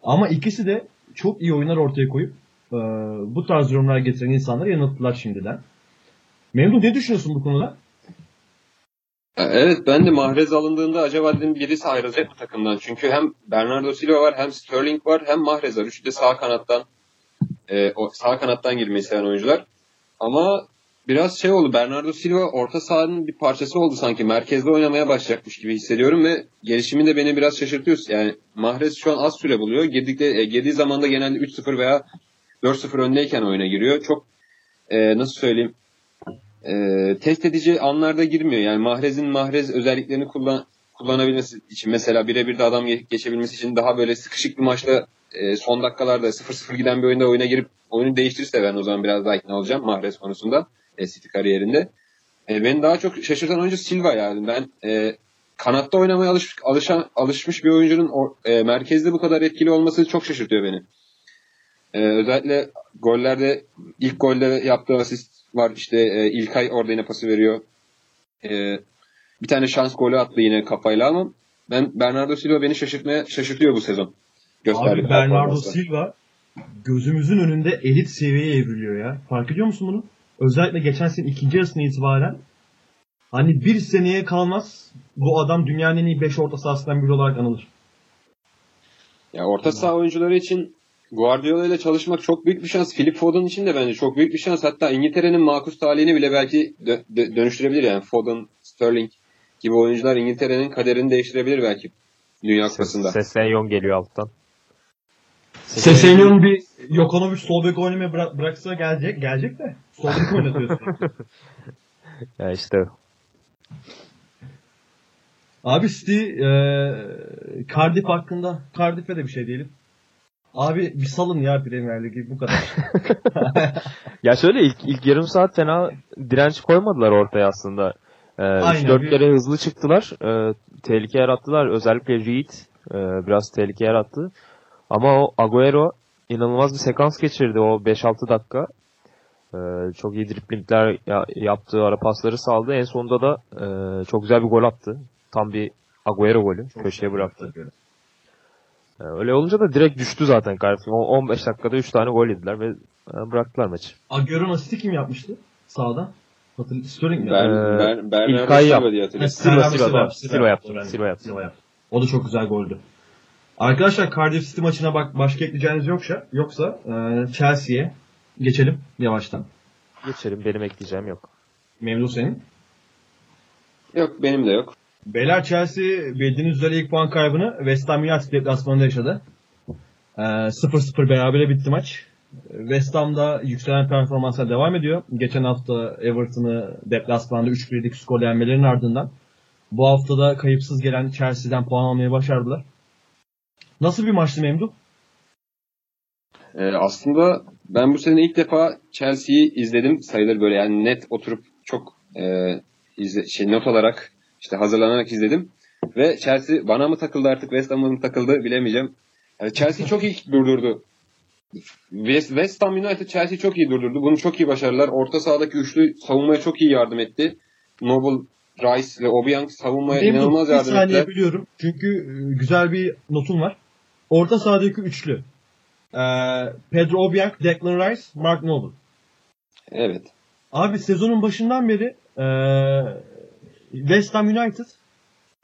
Ama ikisi de çok iyi oyunlar ortaya koyup e, bu tarz yorumlar getiren insanları yanılttılar şimdiden. Memnun ne düşünüyorsun bu konuda? Evet ben de Mahrez alındığında acaba dedim birisi ayrılacak bu takımdan. Çünkü hem Bernardo Silva var hem Sterling var hem Mahrez var. Üçü de sağ kanattan e, sağ kanattan girmeyi seven oyuncular. Ama biraz şey oldu. Bernardo Silva orta sahanın bir parçası oldu sanki. Merkezde oynamaya başlayacakmış gibi hissediyorum ve gelişimi de beni biraz şaşırtıyor. Yani Mahrez şu an az süre buluyor. Girdikte, e, girdiği zaman da genelde 3-0 veya 4-0 öndeyken oyuna giriyor. Çok e, nasıl söyleyeyim e, test edici anlarda girmiyor. Yani Mahrez'in Mahrez özelliklerini kullan kullanabilmesi için mesela birebir de adam ge- geçebilmesi için daha böyle sıkışık bir maçta e, son dakikalarda 0-0 giden bir oyunda oyuna girip oyunu değiştirirse ben o zaman biraz daha ikna olacağım Mahrez konusunda e, City kariyerinde. E, beni daha çok şaşırtan oyuncu Silva yani. Ben e, kanatta oynamaya alış, alışan, alışmış bir oyuncunun o, e, merkezde bu kadar etkili olması çok şaşırtıyor beni. E, özellikle gollerde ilk golde yaptığı asist var. İşte e, İlkay orada yine pası veriyor. E, Bir tane şans golü attı yine kafayla ama ben Bernardo Silva beni şaşırtmaya şaşırtıyor bu sezon. Gösterdiği Abi Bernardo. Silva gözümüzün önünde elit seviyeye evriliyor ya. Fark ediyor musun bunu? Özellikle geçen sene ikinci yarısına itibaren hani bir seneye kalmaz bu adam dünyanın en iyi 5 orta sahasından biri olarak anılır. Ya orta saha oyuncuları için Guardiola ile çalışmak çok büyük bir şans. Philip Foden için de bence çok büyük bir şans. Hatta İngiltere'nin makus talihini bile belki dö- dö- dönüştürebilir yani. Foden, Sterling gibi oyuncular İngiltere'nin kaderini değiştirebilir belki Dünya Kupası'nda. Sesenyon geliyor alttan. Sesenyon bir Jokonovic sol bek oynamayı bıra- bıraksa gelecek, gelecek de sol bek oynatıyorsun. Ya işte Abi City e, Cardiff hakkında Cardiff'e de bir şey diyelim. Abi bir salın ya Premier Ligi bu kadar. Ya şöyle ilk, ilk yarım saat fena direnç koymadılar ortaya aslında. Ee, Aynen, 3-4 bir- kere hızlı çıktılar. Ee, tehlike yarattılar. Özellikle Reed e, biraz tehlike yarattı. Ama o Agüero inanılmaz bir sekans geçirdi o 5-6 dakika. Ee, çok iyi driplingler ya- yaptı, ara pasları saldı. En sonunda da e, çok güzel bir gol attı. Tam bir Agüero golü. köşeye bıraktı. Ee, öyle olunca da direkt düştü zaten Cardiff. O 15 dakikada 3 tane gol yediler ve e, bıraktılar maçı. Agüero'nun asisti kim yapmıştı sağda? Hatırlı Sterling mi? Ben, Ee, ben, Bernardo İlkay Silva yap- diye hatırlıyorum. Silva, Silva, Silva, Silva, Silva yaptı. yaptı. Silva yaptı. Silva yaptı. O da çok güzel goldü. Arkadaşlar Cardiff City maçına bak başka ekleyeceğiniz yoksa yoksa e, Chelsea'ye geçelim yavaştan. Geçelim. Benim ekleyeceğim yok. Memnun senin. Yok benim de yok. Beyler Chelsea bildiğiniz üzere ilk puan kaybını West Ham United deplasmanında yaşadı. Ee, 0-0 berabere bitti maç. West Ham'da yükselen performansa devam ediyor. Geçen hafta Everton'ı deplasmanda 3-1'lik skor yenmelerinin ardından bu hafta da kayıpsız gelen Chelsea'den puan almayı başardılar. Nasıl bir maçtı Memduh? Ee, aslında ben bu sene ilk defa Chelsea'yi izledim sayılır böyle yani net oturup çok e, izle, şey not alarak işte hazırlanarak izledim. Ve Chelsea bana mı takıldı artık West Ham'a mı takıldı bilemeyeceğim. Yani Chelsea çok iyi durdurdu. West, West Ham United Chelsea çok iyi durdurdu. Bunu çok iyi başardılar. Orta sahadaki üçlü savunmaya çok iyi yardım etti. Noble, Rice ve Obiang savunmaya Memduh, inanılmaz bir yardım saniye ettiler. biliyorum. Çünkü e, güzel bir notum var. Orta sahadaki üçlü. Ee, Pedro Obiang, Declan Rice, Mark Noble. Evet. Abi sezonun başından beri eee West Ham United,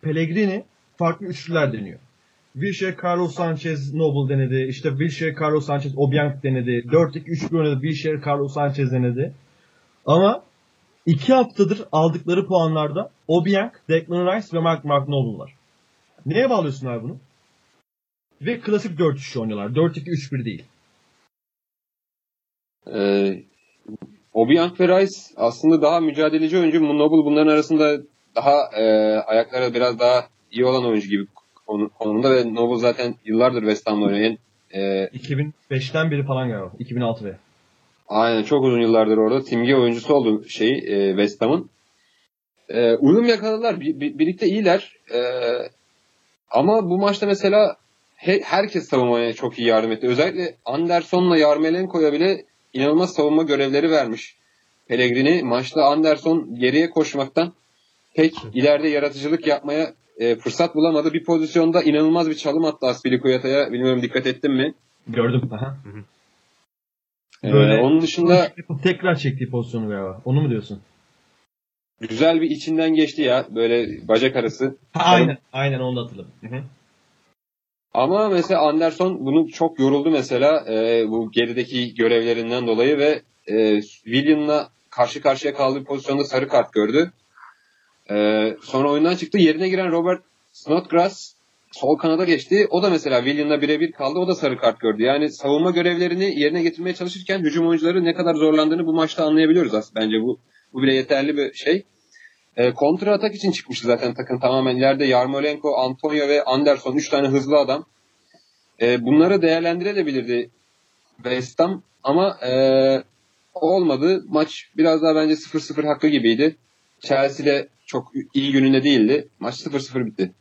Pellegrini farklı üçlüler deniyor. Wilshere, Carlos Sanchez, Noble denedi. İşte Wilshere, Carlos Sanchez, Obiang denedi. 4-2-3-1 oynadı. Wilshere, Carlos Sanchez denedi. Ama iki haftadır aldıkları puanlarda Obiang, Declan Rice ve Mark, Noble var. Neye bağlıyorsun abi bunu? Ve klasik 4-3 oynuyorlar. 4-2-3-1 değil. Ee, Obiang ve Rice aslında daha mücadeleci oyuncu. Noble bunların arasında daha e, ayakları biraz daha iyi olan oyuncu gibi konu- konumda ve Noble zaten yıllardır West Ham'da oynayan. E, 2005'ten beri falan galiba. 2006 ve. aynen çok uzun yıllardır orada simge oyuncusu oldu şey e, West Ham'ın. E, uyum yakaladılar. Bir- bir- birlikte iyiler. E, ama bu maçta mesela he- herkes savunmaya çok iyi yardım etti. Özellikle Anderson'la Yarmolenko'ya bile inanılmaz savunma görevleri vermiş. Pellegrini maçta Anderson geriye koşmaktan pek ileride yaratıcılık yapmaya e, fırsat bulamadı. Bir pozisyonda inanılmaz bir çalım attı Aspilicueta'ya. Bilmiyorum dikkat ettin mi? Gördüm. Aha. E, Böyle- onun dışında Tekrar çektiği pozisyonu galiba. Onu mu diyorsun? güzel bir içinden geçti ya. Böyle bacak arası. Ha, aynen. Aynen onu da hatırladım. Hı hı. Ama mesela Anderson bunu çok yoruldu mesela e, bu gerideki görevlerinden dolayı ve e, William'la karşı karşıya kaldığı pozisyonda sarı kart gördü. E, sonra oyundan çıktı. Yerine giren Robert Snodgrass sol kanada geçti. O da mesela William'la birebir kaldı. O da sarı kart gördü. Yani savunma görevlerini yerine getirmeye çalışırken hücum oyuncuları ne kadar zorlandığını bu maçta anlayabiliyoruz aslında. Bence bu bu bile yeterli bir şey. E, kontra atak için çıkmıştı zaten takım tamamen. ileride Yarmolenko, Antonio ve Anderson 3 tane hızlı adam. E, bunları değerlendirebilirdi West Ham ama e, olmadı. Maç biraz daha bence 0-0 hakkı gibiydi. Chelsea de çok iyi gününde değildi. Maç 0-0 bitti.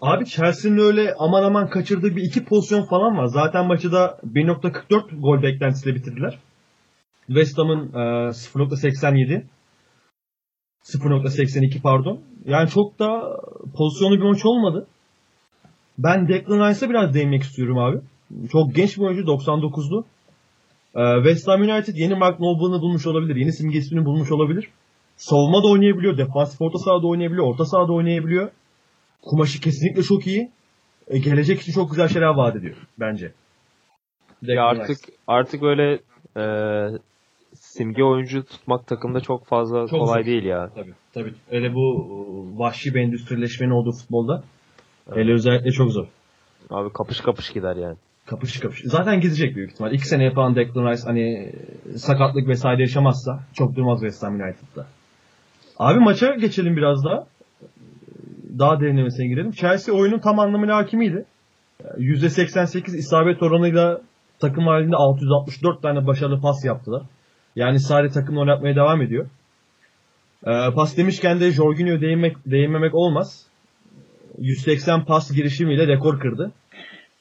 Abi Chelsea'nin öyle aman aman kaçırdığı bir iki pozisyon falan var. Zaten maçı da 1.44 gol beklentisiyle bitirdiler. West Ham'ın e, 0.87. 0.82 pardon. Yani çok da pozisyonlu bir maç olmadı. Ben Declan Rice'a biraz değinmek istiyorum abi. Çok genç bir oyuncu 99'lu. Ee, West Ham United yeni Mark Noble'ını bulmuş olabilir. Yeni simgesini bulmuş olabilir. Savunma da oynayabiliyor. Defansif orta sahada oynayabiliyor. Orta sahada oynayabiliyor. Kumaşı kesinlikle çok iyi. Ee, gelecek için çok güzel şeyler vaat ediyor bence. Ya artık artık öyle e, simge oyuncu tutmak takımda çok fazla Çok kolay zor. değil ya. Tabii tabii. Hele bu e, vahşi bir endüstrileşmenin olduğu futbolda hele özellikle çok zor. Abi kapış kapış gider yani. Kapış kapış. Zaten gidecek büyük ihtimal. İki sene falan Declan Rice hani e, sakatlık vesaire yaşamazsa çok durmaz West Ham United'da. Abi maça geçelim biraz daha. Daha derinlemesine girelim. Chelsea oyunun tam anlamıyla hakimiydi. %88 isabet oranıyla takım halinde 664 tane başarılı pas yaptılar. Yani sadece takımla oynatmaya devam ediyor. Ee, pas demişken de Jorginho değinmek, değinmemek olmaz. 180 pas girişimiyle rekor kırdı.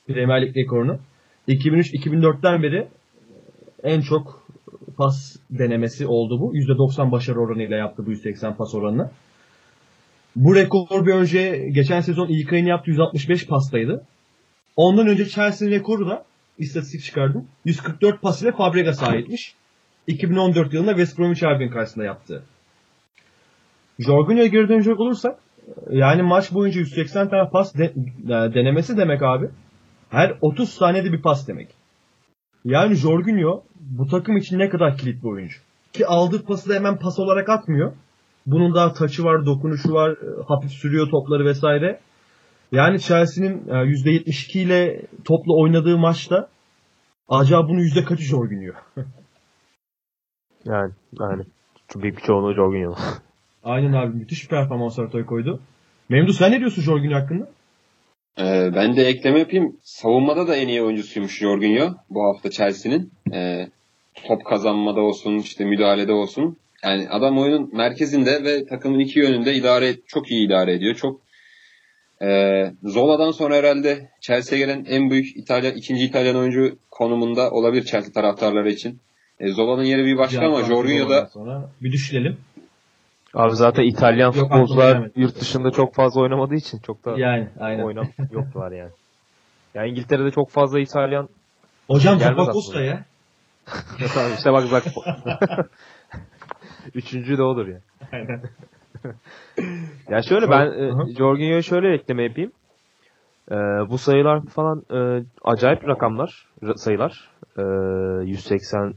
Premier Lig rekorunu. 2003-2004'ten beri en çok pas denemesi oldu bu. %90 başarı oranıyla yaptı bu 180 pas oranını. Bu rekor bir önce geçen sezon ilk ayını yaptı 165 pastaydı. Ondan önce Chelsea'nin rekoru da istatistik çıkardım. 144 pas ile Fabregas'a aitmiş. 2014 yılında West Bromwich Albion karşısında yaptı. Jorginho'ya geri dönecek olursak yani maç boyunca 180 tane pas de- e, denemesi demek abi. Her 30 saniyede bir pas demek. Yani Jorginho bu takım için ne kadar kilit bir oyuncu. Ki aldığı pası da hemen pas olarak atmıyor. Bunun daha taçı var, dokunuşu var, e, hafif sürüyor topları vesaire. Yani Chelsea'nin e, %72 ile topla oynadığı maçta acaba bunun yüzde kaçı Jorginho? Yani yani. Büyük bir çoğunluğu Jorginho. Aynen abi müthiş bir performans ortaya koydu. Memdu sen ne diyorsun Jorginho hakkında? Ee, ben de ekleme yapayım. Savunmada da en iyi oyuncusuymuş Jorginho bu hafta Chelsea'nin. Ee, top kazanmada olsun, işte müdahalede olsun. Yani adam oyunun merkezinde ve takımın iki yönünde idare çok iyi idare ediyor. Çok ee, Zola'dan sonra herhalde Chelsea'ye gelen en büyük İtalya ikinci İtalyan oyuncu konumunda olabilir Chelsea taraftarları için. Ee, Zola'nın yeri bir başka ama Jorginho da sonra bir düşünelim. Abi zaten İtalyan Yok, futbolcular yurt dışında çok fazla oynamadığı için çok da Yani aynen. oynam yoklar yani. Ya İngiltere'de çok fazla İtalyan Hocam Zapakosta aklıma. ya. Tamam işte bak bak. Üçüncü de odur ya. Aynen. Ya şöyle ben e. Jorginho'ya şöyle ekleme yapayım. E, bu sayılar falan e, acayip rakamlar, ra- sayılar. E, 180 e,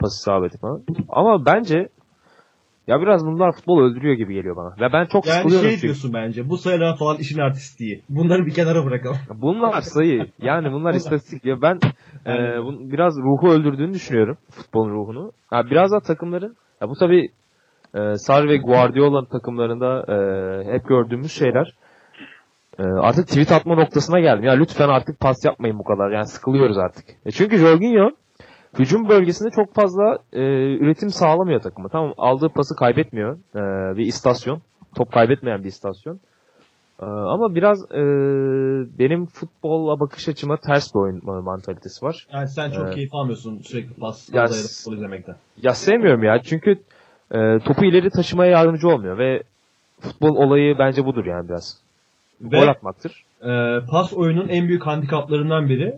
pas isabeti falan. Ama bence ya biraz bunlar futbol öldürüyor gibi geliyor bana. Ve ben çok Yani sıkılıyorum şey çünkü. diyorsun bence. Bu sayılar falan işin artistliği. Bunları bir kenara bırakalım. Bunlar sayı. Yani bunlar istatistik. Ya ben e, bun- biraz ruhu öldürdüğünü düşünüyorum. Futbolun ruhunu. Ha, biraz da takımların ya bu tabi e, Sarri ve Guardiola takımlarında e, hep gördüğümüz şeyler. E, artık tweet atma noktasına geldim. Ya lütfen artık pas yapmayın bu kadar. Yani sıkılıyoruz artık. E, çünkü Jorginho hücum bölgesinde çok fazla e, üretim sağlamıyor takımı. Tamam aldığı pası kaybetmiyor. E, bir istasyon. Top kaybetmeyen bir istasyon. Ee, Ama biraz e, benim futbola bakış açıma ters bir oyun mantalitesi var. Yani sen çok Evet. keyif almıyorsun sürekli pas Ya futbol izlemekten. Ya sevmiyorum ya çünkü e, topu ileri taşımaya yardımcı olmuyor ve futbol olayı bence budur yani biraz. Ve Gol atmaktır. e, pas oyunun en büyük handikaplarından biri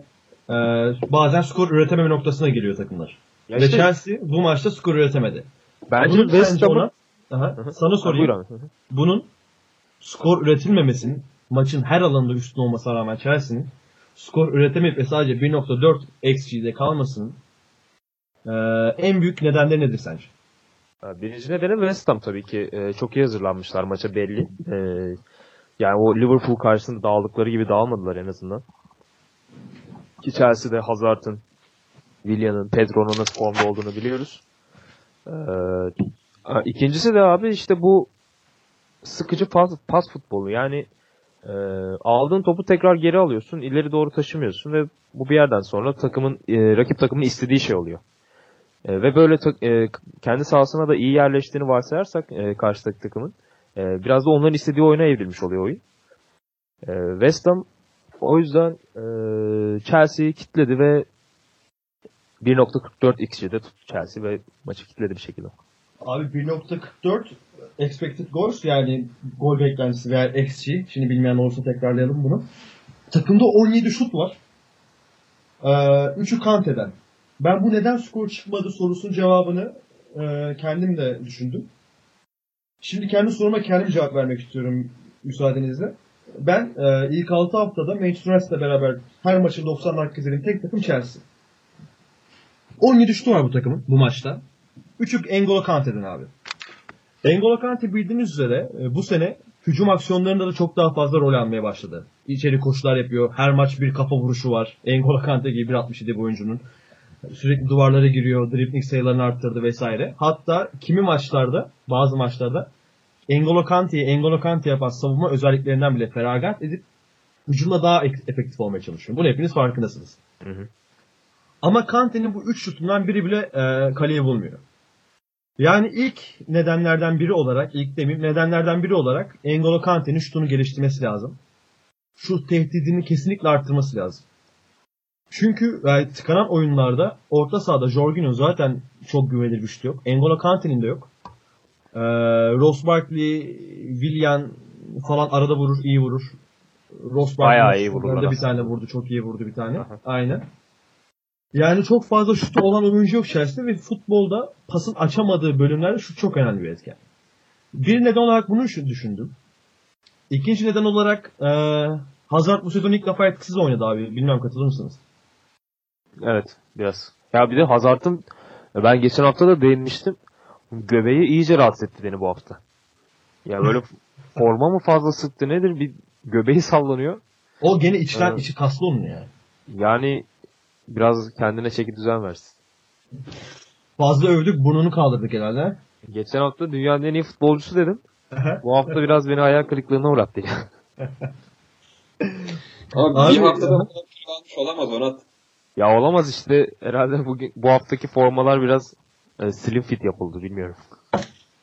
e, bazen skor üretememe noktasına geliyor takımlar. Ya Ve işte Chelsea bu maçta skor üretemedi. bence Bunun West Ham'ın Aha, sana sorayım. buyur abi. Bunun skor üretilmemesinin maçın her alanında üstün olmasına rağmen Chelsea'nin skor üretemeyip ve sadece 1.4 XG'de kalmasının e, en büyük nedenleri nedir sence? Birinci nedeni West Ham tabii ki. E, çok iyi hazırlanmışlar maça belli. E, yani o Liverpool karşısında dağıldıkları gibi dağılmadılar en azından. Ki Chelsea'de Hazard'ın, Willian'ın, Pedro'nun nasıl formda olduğunu biliyoruz. E, ha, ikincisi de abi işte bu sıkıcı pas, pas futbolu. Yani e, aldığın topu tekrar geri alıyorsun, ileri doğru taşımıyorsun ve bu bir yerden sonra takımın e, rakip takımın istediği şey oluyor. E, ve böyle ta- e, kendi sahasına da iyi yerleştiğini varsayarsak e, karşıdaki takımın e, biraz da onların istediği oyuna evrilmiş oluyor oyun. E, West Ham o yüzden e, Chelsea'yi kitledi ve 1.44 XG'de tuttu Chelsea ve maçı kitledi bir şekilde. Abi 1.44 expected goals yani gol beklentisi veya XG. Şimdi bilmeyen olursa tekrarlayalım bunu. Takımda 17 şut var. Ee, 3'ü Kante'den. Ben bu neden skor çıkmadı sorusunun cevabını e, kendim de düşündüm. Şimdi kendi soruma kendim cevap vermek istiyorum müsaadenizle. Ben e, ilk 6 haftada Manchester United'la beraber her maçı 90 dakika izlediğim tek takım Chelsea. 17 şutu var bu takımın bu maçta. 3'ü N'Golo Kante'den abi. N'Golo Kante bildiğiniz üzere e, bu sene hücum aksiyonlarında da çok daha fazla rol almaya başladı. İçeri koşular yapıyor. Her maç bir kafa vuruşu var. N'Golo Kante gibi 1.67 bu oyuncunun. Sürekli duvarlara giriyor. Dribbling sayılarını arttırdı vesaire. Hatta kimi maçlarda, bazı maçlarda N'Golo Kante'yi N'Golo Kante yapan savunma özelliklerinden bile feragat edip hücumda daha ek- efektif olmaya çalışıyor. Bunu hepiniz farkındasınız. Hı hı. Ama Kante'nin bu 3 şutundan biri bile e, kaleye bulmuyor. Yani ilk nedenlerden biri olarak, ilk demeyeyim nedenlerden biri olarak N'Golo Kante'nin şutunu geliştirmesi lazım. Şu tehdidini kesinlikle arttırması lazım. Çünkü yani tıkanan oyunlarda orta sahada Jorginho zaten çok güvenilir bir şut yok. N'Golo Kante'nin de yok. Ee, Ross Barkley, Willian falan arada vurur, iyi vurur. Ross Barkley Bayağı iyi vururlar bir tane vurdu, çok iyi vurdu bir tane. Aha. Aynen. Yani çok fazla şutu olan oyuncu yok Chelsea'de ve futbolda pasın açamadığı bölümlerde şut çok önemli bir etken. Bir neden olarak bunu düşündüm. İkinci neden olarak e, Hazard bu sezon ilk defa etkisiz oynadı abi. Bilmiyorum katılır mısınız? Evet biraz. Ya bir de Hazard'ın ben geçen hafta da değinmiştim. Göbeği iyice rahatsız etti beni bu hafta. Ya böyle forma mı fazla sıktı nedir? Bir göbeği sallanıyor. O gene içten Evet. içi kaslı onun yani. Yani biraz kendine çeki düzen versin. Fazla övdük burnunu kaldırdık herhalde. Geçen hafta dünyanın en iyi futbolcusu dedim. Bu hafta biraz beni hayal kırıklığına uğrattı ya. Ama Abi- bir haftada bu kadar olamaz Onat. Ya olamaz işte herhalde bugün bu haftaki formalar biraz e, slim fit yapıldı bilmiyorum.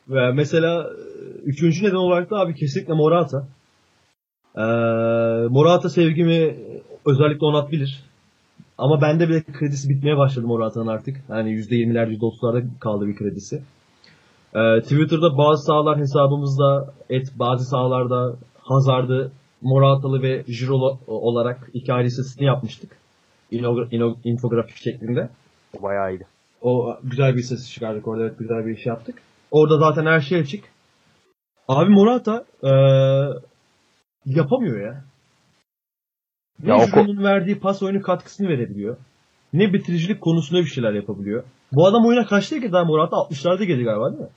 Ve mesela e, üçüncü neden olarak da abi kesinlikle Morata. Ee, Morata sevgimi özellikle Onat bilir. Ama bende bile kredisi bitmeye başladı Morata'nın artık. Yani %20'ler %30'larda kaldı bir kredisi. Ee, Twitter'da bazı sahalar hesabımızda et bazı sahalarda Hazard'ı Moratalı ve Jirolo olarak iki ayrı listesini yapmıştık. İnogra- ino- infografik şeklinde. Bayağı iyiydi. O güzel bir ses çıkardık orada. Evet güzel bir iş yaptık. Orada zaten her şey açık. Abi Morata eee, yapamıyor ya. Ne Ya o verdiği pas oyunu katkısını verebiliyor. Ne bitiricilik konusunda bir şeyler yapabiliyor. Bu adam oyuna kaçtı ki daha Morata 60'larda girdi galiba değil mi?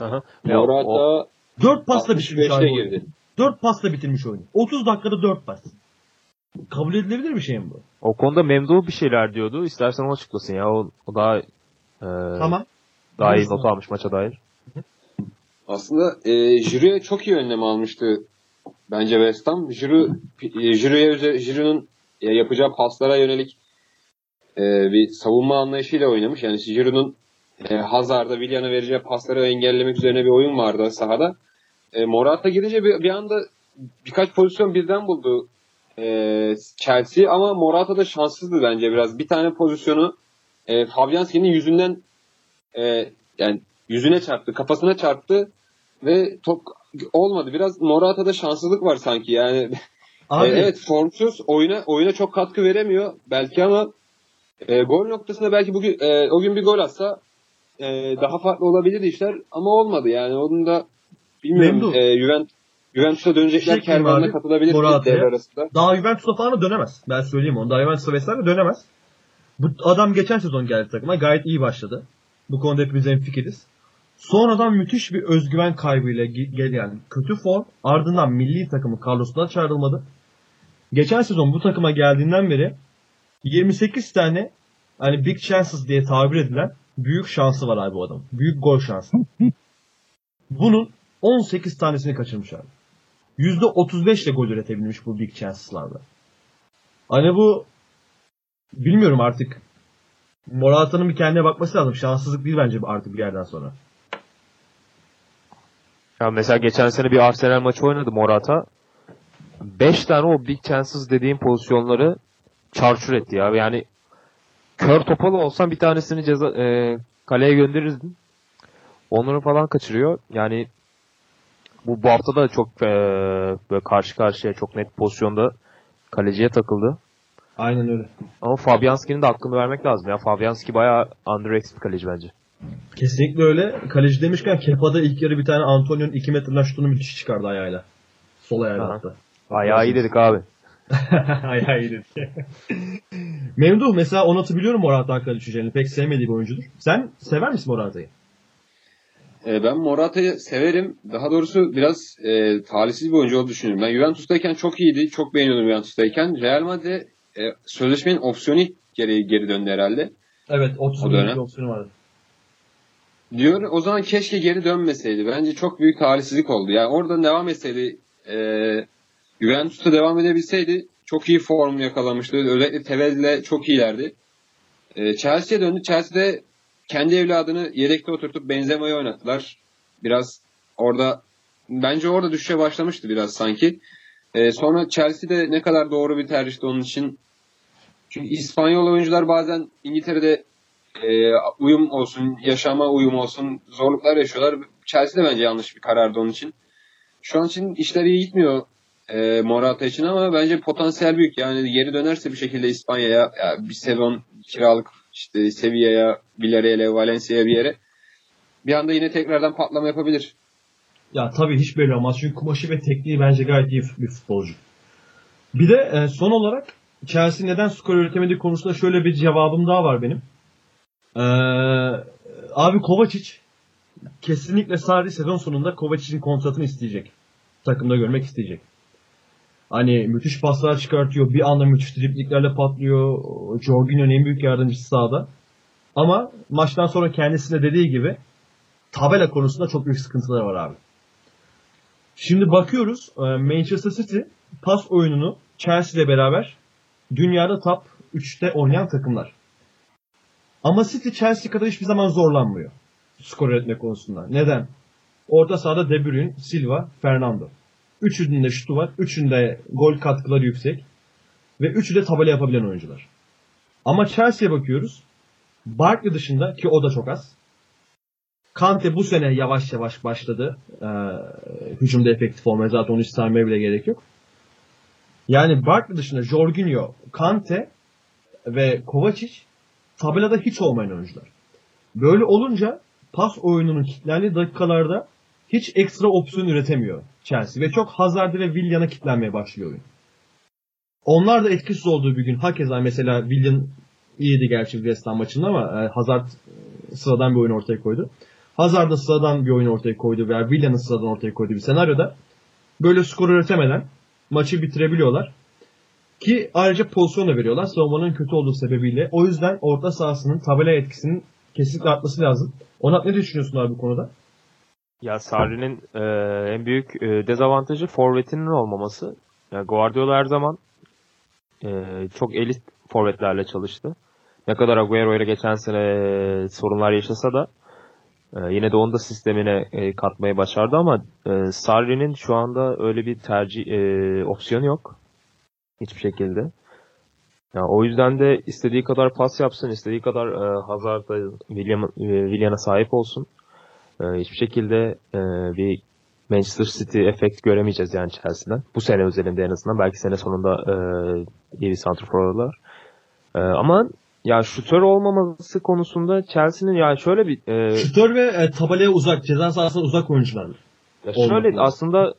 Aha. Ya o- Morata 4 pasla bitirmiş 65'te abi oyunu. girdi. 4 pasla bitirmiş oyunu. 30 dakikada 4 pas. Kabul edilebilir bir şey mi bu? O konuda Memduh bir şeyler diyordu. İstersen o açıklasın ya. O, o daha e, Tamam. daha iyi not almış maça dair. Aslında e, Giroud'a çok iyi önlem almıştı bence West Ham. Giroud, e, üze- Giroud'un e, yapacağı paslara yönelik e, bir savunma anlayışıyla oynamış. Yani Giroud'un e, Hazard'a, Willian'a vereceği pasları engellemek üzerine bir oyun vardı sahada. E, Morata gidince bir, bir anda birkaç pozisyon birden buldu e, Chelsea ama Morata da şanssızdı bence biraz. Bir tane pozisyonu e, Fabianski'nin yüzünden e, yani yüzüne çarptı, kafasına çarptı ve top olmadı. Biraz Morata'da şanssızlık var sanki yani. Abi, E, evet formsuz oyuna oyuna çok katkı veremiyor belki ama e, gol noktasında belki bugün e, o gün bir gol atsa e, daha farklı olabilirdi işler ama olmadı yani onun da bilmiyorum e, Juvent Juventus'a dönecekler ederim kervanına abi. katılabilir devre arasında. Daha Juventus'a falan da dönemez. Ben söyleyeyim onu. Daha Juventus'a vesaire dönemez. Bu adam geçen sezon geldi takıma. Gayet iyi başladı. Bu konuda hepimiz hemfikiriz. Sonradan müthiş bir özgüven kaybıyla ge- gelen kötü form. Ardından milli takımı Carlos'tan çağrılmadı. Geçen sezon bu takıma geldiğinden beri 28 tane hani big chances diye tabir edilen büyük şansı var abi bu adam. Büyük gol şansı. Bunun 18 tanesini kaçırmış abi. %35 ile gol üretebilmiş bu big chances'larda. Hani bu bilmiyorum artık Morata'nın bir kendine bakması lazım. Şanssızlık değil bence artık bir yerden sonra. Ya mesela geçen sene bir Arsenal maçı oynadı Morata. 5 tane o big chances dediğim pozisyonları çarçur etti ya. Yani kör topalı olsan bir tanesini ceza, e, kaleye gönderirdin. Onları falan kaçırıyor. Yani bu, bu hafta da çok e, böyle karşı karşıya çok net pozisyonda kaleciye takıldı. Aynen öyle. Ama Fabianski'nin de hakkını vermek lazım. Ya Fabianski bayağı underrated bir kaleci bence. Kesinlikle öyle. Kaleci demişken Kepa'da ilk yarı bir tane Antonio'nun 2 metreden şutunu müthiş çıkardı ayağıyla. Sol ayağıyla hatta. Bayağı iyi dedik abi. Ayağı iyi dedi. Memduh mesela Onat'ı biliyorum Morata hakkında düşüncelerini. Pek sevmediği bir oyuncudur. Sen sever misin Morata'yı? E, ben Morata'yı severim. Daha doğrusu biraz e, talihsiz bir oyuncu olduğunu düşünüyorum. Ben Juventus'tayken çok iyiydi. Çok beğeniyordum Juventus'tayken. Real Madrid e, sözleşmenin opsiyonu geri, geri döndü herhalde. Evet 30 O milyon opsiyonu vardı. Diyor o zaman keşke geri dönmeseydi. Bence çok büyük talihsizlik oldu. Yani orada devam etseydi e, Juventus'ta devam edebilseydi çok iyi form yakalamıştı. Özellikle Tevez'le çok iyilerdi. E, Chelsea'ye döndü. Chelsea'de kendi evladını yedekte oturtup Benzema'yı oynattılar. Biraz orada bence orada düşüşe başlamıştı biraz sanki. E, sonra Chelsea'de ne kadar doğru bir tercihti onun için. Çünkü İspanyol oyuncular bazen İngiltere'de e, uyum olsun, yaşama uyum olsun zorluklar yaşıyorlar. Chelsea de bence yanlış bir karardı onun için. Şu an için işler iyi gitmiyor e, Morata için ama bence potansiyel büyük. Yani geri dönerse bir şekilde İspanya'ya ya bir sezon kiralık işte Sevilla'ya, Villarreal'e, Valencia'ya bir yere bir anda yine tekrardan patlama yapabilir. Ya tabii hiç belli olmaz. Çünkü kumaşı ve tekniği bence gayet iyi bir futbolcu. Bir de e, son olarak Chelsea neden skor üretemediği konusunda şöyle bir cevabım daha var benim. Ee, abi Kovacic kesinlikle Sarri sezon sonunda Kovacic'in kontratını isteyecek. Takımda görmek isteyecek. Hani müthiş paslar çıkartıyor. Bir anda müthiş dripliklerle patlıyor. Jorginho'nun en büyük yardımcısı sahada. Ama maçtan sonra kendisine dediği gibi tabela konusunda çok büyük sıkıntıları var abi. Şimdi bakıyoruz e, Manchester City pas oyununu Chelsea ile beraber dünyada top 3'te oynayan takımlar. Ama City Chelsea kadar hiçbir zaman zorlanmıyor skor üretme konusunda. Neden? Orta sahada De Bruyne, Silva, Fernando. Üçünün de şutu var. Üçünde gol katkıları yüksek. Ve üçü de tabela yapabilen oyuncular. Ama Chelsea'ye bakıyoruz. Barkley dışında ki o da çok az. Kante bu sene yavaş yavaş başladı. Ee, hücumda efektif olmaya zaten onu hiç bile gerek yok. Yani Barkley dışında Jorginho, Kante ve Kovacic tabelada hiç olmayan oyuncular. Böyle olunca pas oyununun kilitlendiği dakikalarda hiç ekstra opsiyon üretemiyor Chelsea ve çok Hazard ve Willian'a kilitlenmeye başlıyor oyun. Onlar da etkisiz olduğu bir gün hakeza mesela Willian iyiydi gerçi West Ham maçında ama e, Hazard e, sıradan bir oyun ortaya koydu. Hazard da sıradan bir oyun ortaya koydu veya Willian'ın sıradan ortaya koyduğu bir senaryoda böyle skor üretemeden maçı bitirebiliyorlar. Ki ayrıca pozisyon da veriyorlar savunmanın kötü olduğu sebebiyle. O yüzden orta sahasının tabela etkisinin kesinlikle artması lazım. Onat ne düşünüyorsun abi bu konuda? Ya Sarri'nin e, en büyük e, dezavantajı forvetinin olmaması. Yani Guardiola her zaman e, çok elit forvetlerle çalıştı. Ne kadar Agüero ile geçen sene e, sorunlar yaşasa da e, yine de onu da sistemine e, katmayı başardı ama e, Sarri'nin şu anda öyle bir tercih e, opsiyonu yok. Hiçbir şekilde. Ya o yüzden de istediği kadar pas yapsın, istediği kadar e, Hazard'a, William, e, sahip olsun. E, hiçbir şekilde e, bir Manchester City efekt göremeyeceğiz yani Chelsea'den. Bu sene özelinde en azından. Belki sene sonunda e, iyi bir santrfor alırlar. E, ama ya şutör olmaması konusunda Chelsea'nin yani şöyle bir e, Şutör ve e, tabelaya uzak, ceza sahasına uzak oyuncular. ya şöyle aslında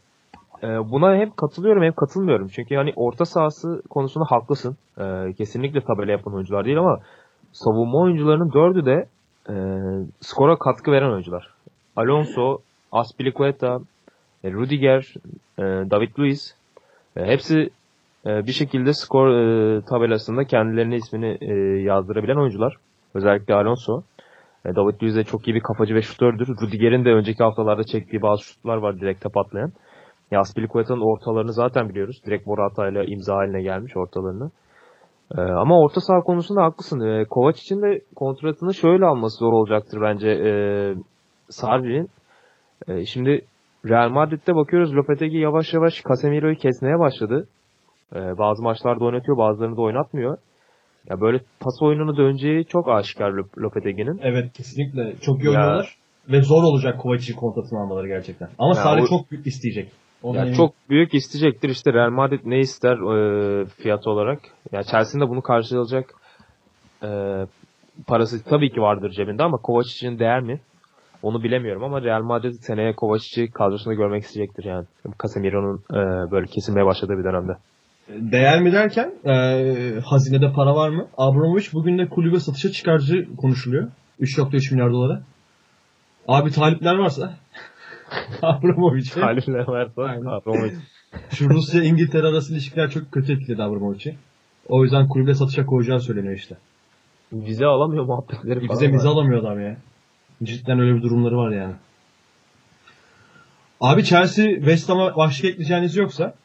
e, buna hem katılıyorum hem katılmıyorum. Çünkü hani orta sahası konusunda haklısın. E, kesinlikle tabela yapan oyuncular değil ama savunma oyuncularının dördü de e, skora katkı veren oyuncular. Alonso, Aspilicueta, e, Rudiger, e, David Luiz e, hepsi bir şekilde skor tabelasında kendilerine ismini yazdırabilen oyuncular. Özellikle Alonso. David Luiz de çok iyi bir kafacı ve şutördür. Rudiger'in de önceki haftalarda çektiği bazı şutlar var direkte patlayan. Ya Aspilicueta'nın ortalarını zaten biliyoruz. Direkt Morata ile imza haline gelmiş ortalarını. Ee, ama orta saha konusunda haklısın. Ee, Kovac için de kontratını şöyle alması zor olacaktır bence ee, Sarri'nin. Ee, şimdi Real Madrid'de bakıyoruz Lopetegui yavaş yavaş Casemiro'yu kesmeye başladı. Ee, bazı maçlarda oynatıyor bazılarını da oynatmıyor. Ya böyle pas oyununu döneceği çok aşikar Lop- Lopetegui'nin. Evet kesinlikle. Çok iyi oynuyorlar. ve zor olacak Kovacic'i kontratını almaları gerçekten. Ama Sarri o- çok büyük isteyecek. Ondan Yani çok büyük isteyecektir işte Real Madrid ne ister e, fiyat olarak. Ya Chelsea'nin de bunu karşılayacak e, parası tabii ki vardır cebinde ama Kovac için değer mi? Onu bilemiyorum ama Real Madrid seneye Kovacic'i kadrosunda görmek isteyecektir yani. Casemiro'nun e, böyle kesilmeye başladığı bir dönemde. Değer mi derken e, hazinede para var mı? Abramovich bugün de kulübe satışa çıkarcı konuşuluyor. 3.3 milyar dolara. Abi talipler varsa Abramovich'e Halil'le varsa. Abramovich. şu Rusya İngiltere arası ilişkiler çok kötü etkiledi Abramovich'i. O yüzden kulübe satışa koyacağı söyleniyor işte. Vize alamıyor muhabbetleri falan. Bize vize alamıyor adam ya. Cidden öyle bir durumları var yani. Abi Chelsea West Ham'a başka ekleyeceğiniz yoksa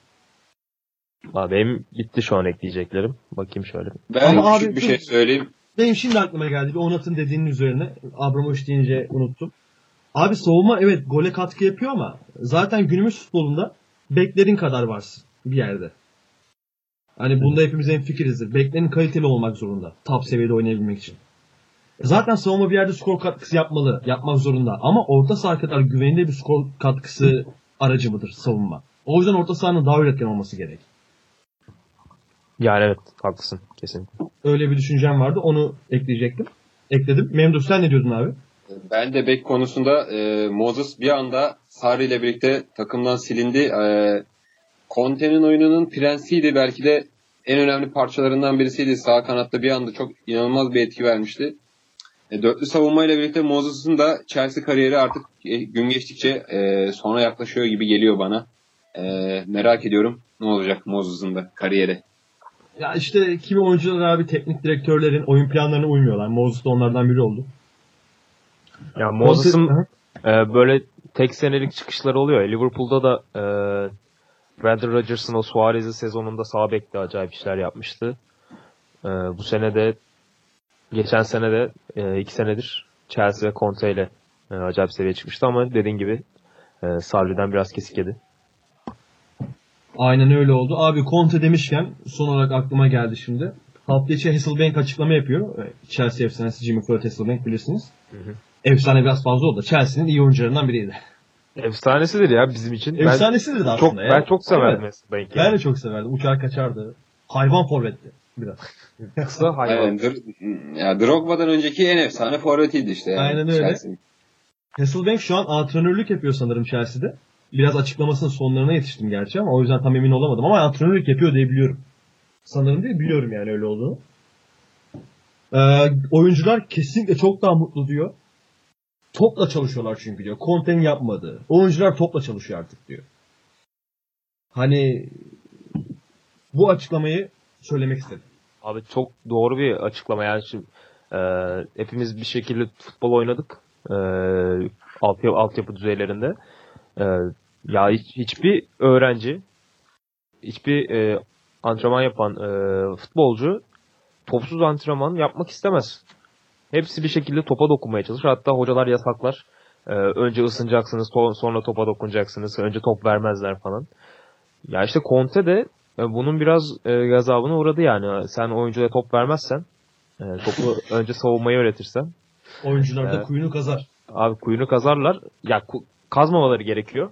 Abi benim bitti şu an ekleyeceklerim. Bakayım şöyle. Ben Ama küçük abi bir şey söyleyeyim. Benim şimdi aklıma geldi. Bir Onat'ın dediğinin üzerine. Abramovich deyince unuttum. Abi savunma evet gole katkı yapıyor ama zaten günümüz futbolunda beklerin kadar varsın bir yerde. Hani bunda hepimiz en fikirizdir. Beklerin kaliteli olmak zorunda. Top seviyede oynayabilmek için. Zaten savunma bir yerde skor katkısı yapmalı. Yapmak zorunda. Ama orta saha kadar güvenilir bir skor katkısı aracı mıdır savunma? O yüzden orta sahanın daha üretken olması gerek. Yani evet haklısın kesin. Öyle bir düşüncem vardı. Onu ekleyecektim. Ekledim. Memduh sen ne diyordun abi? Ben de bek konusunda e, Moses bir anda Sarri ile birlikte takımdan silindi. E, Conte'nin oyununun prensiydi. Belki de en önemli parçalarından birisiydi. Sağ kanatta bir anda çok inanılmaz bir etki vermişti. E, dörtlü savunmayla birlikte Moses'ın da Chelsea kariyeri artık e, gün geçtikçe e, sona yaklaşıyor gibi geliyor bana. E, merak ediyorum ne olacak Moses'ın da kariyeri. Ya işte kimi oyuncular abi teknik direktörlerin oyun planlarına uymuyorlar. Moses da onlardan biri oldu. Ya Moses'ın e, böyle tek senelik çıkışları oluyor. Liverpool'da da e, Brandon Rodgers'ın o Suarez'i sezonunda sağ bekte acayip işler yapmıştı. E, bu sene de geçen sene de e, iki senedir Chelsea ve Conte ile e, acayip seviye çıkmıştı ama dediğin gibi e, Sarri'den biraz kesik yedi. Aynen öyle oldu. Abi Conte demişken son olarak aklıma geldi şimdi. Hafta içi Hasselbank açıklama yapıyor. Ee, Chelsea efsanesi Jimmy Floyd Hasselbank bilirsiniz. Hı hı. Efsane biraz fazla oldu. Chelsea'nin iyi oyuncularından biriydi. Efsanesidir ya bizim için. Ben Efsanesidir de aslında çok ya. ben çok severdim. Hasselbank'i. Ben de çok severdim. Uçar kaçardı. Hayvan forvetti biraz. kısa hayvan. Dr- ya, Drogba'dan önceki en efsane forvetiydi işte. Yani, Aynen öyle. Chelsea'nin. Hasselbank şu an antrenörlük yapıyor sanırım Chelsea'de. Biraz açıklamasının sonlarına yetiştim gerçi ama o yüzden tam emin olamadım ama antrenörlük yapıyor diye biliyorum. Sanırım değil biliyorum yani öyle olduğunu. Ee, oyuncular kesinlikle çok daha mutlu diyor. Topla çalışıyorlar çünkü diyor. Conte'nin yapmadığı. Oyuncular topla çalışıyor artık diyor. Hani bu açıklamayı söylemek istedim. Abi çok doğru bir açıklama. Yani şimdi, e, hepimiz bir şekilde futbol oynadık. E, altyapı, altyapı düzeylerinde. E, ya hiç, hiçbir öğrenci, hiçbir e, antrenman yapan e, futbolcu topsuz antrenman yapmak istemez. Hepsi bir şekilde topa dokunmaya çalışır. Hatta hocalar yasaklar. E, önce ısınacaksınız, sonra topa dokunacaksınız. Önce top vermezler falan. Ya işte Conte de bunun biraz e, gazabına uğradı yani. Sen oyuncuya top vermezsen, e, topu önce savunmayı öğretirsen, Oyuncular da Evet. kuyunu kazar. abi kuyunu kazarlar. Ya ku- kazmamaları gerekiyor.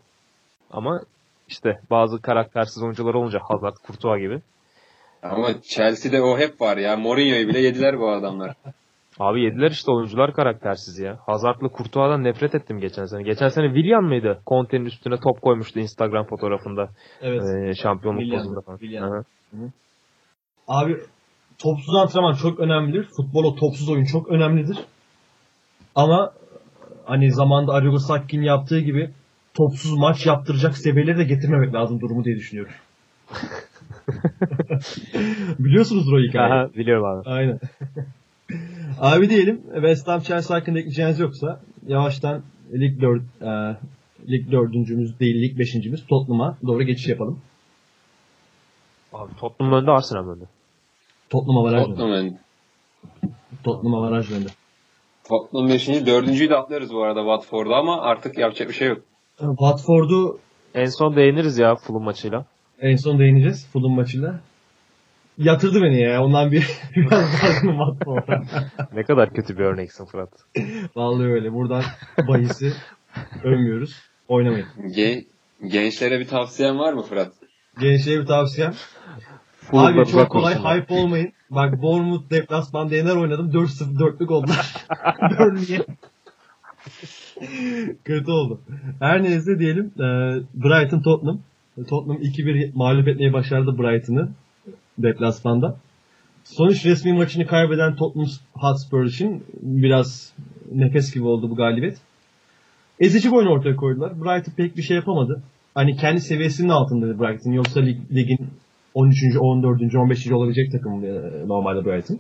Ama işte bazı karaktersiz oyuncular olunca Hazard, Courtois gibi. Ama Chelsea'de o hep var ya. Mourinho'yu bile yediler bu adamlar. Abi yediler işte oyuncular karaktersiz ya. Hazard'la Courtois'dan nefret ettim geçen sene. Geçen sene Willian mıydı? Conte'nin üstüne top koymuştu Instagram fotoğrafında. Evet. E, şampiyonluk Willian, pozunda falan. Willian. Abi topsuz antrenman çok önemlidir. Futbola topsuz oyun çok önemlidir. Ama hani zamanda Arrigo Sacchi'nin yaptığı gibi topsuz maç yaptıracak seviyeleri de getirmemek lazım durumu diye düşünüyorum. Biliyorsunuzdur o hikayeyi. Aha, biliyorum abi. Aynen. Abi diyelim West Ham Chelsea hakkında ekleyeceğiniz yoksa yavaştan lig 4 e, lig dördüncümüz değil lig beşincimiz Tottenham'a doğru geçiş yapalım. Abi Tottenham önde Arsenal önde. Tottenham avaraj döndü. Tottenham, Tottenham avaraj döndü. Tottenham 5. Dördüncüyü de atlarız bu arada Watford'a ama artık yapacak bir şey yok. Watford'u En son değiniriz ya Fulham maçıyla. En son değineceğiz Fulham maçıyla. Yatırdı beni ya. Ondan bir biraz dargınım attım orada. Ne kadar kötü bir örneksin Fırat. Vallahi öyle. Buradan bahisi övmüyoruz. Oynamayın. Gen- gençlere bir tavsiyen var mı Fırat? Gençliğe bir tavsiyem. Fulham'da Abi çok kolay olsunlar. hype olmayın. Bak Bournemouth deplasman DNR oynadım. 4-0 4'lük oldular. Burnley'e. Kötü oldu. Her neyse diyelim. e, Brighton Tottenham. Tottenham 2-1 mağlup etmeyi başardı Brighton'ı deplasmanda. Sonuç resmi maçını kaybeden Tottenham Hotspur için biraz nefes gibi oldu bu galibiyet. Ezici bir oyun ortaya koydular. Brighton pek bir şey yapamadı. Hani kendi seviyesinin altındaydı Brighton. Yoksa lig, ligin 13. 14. 15. olabilecek takım e, normalde Brighton.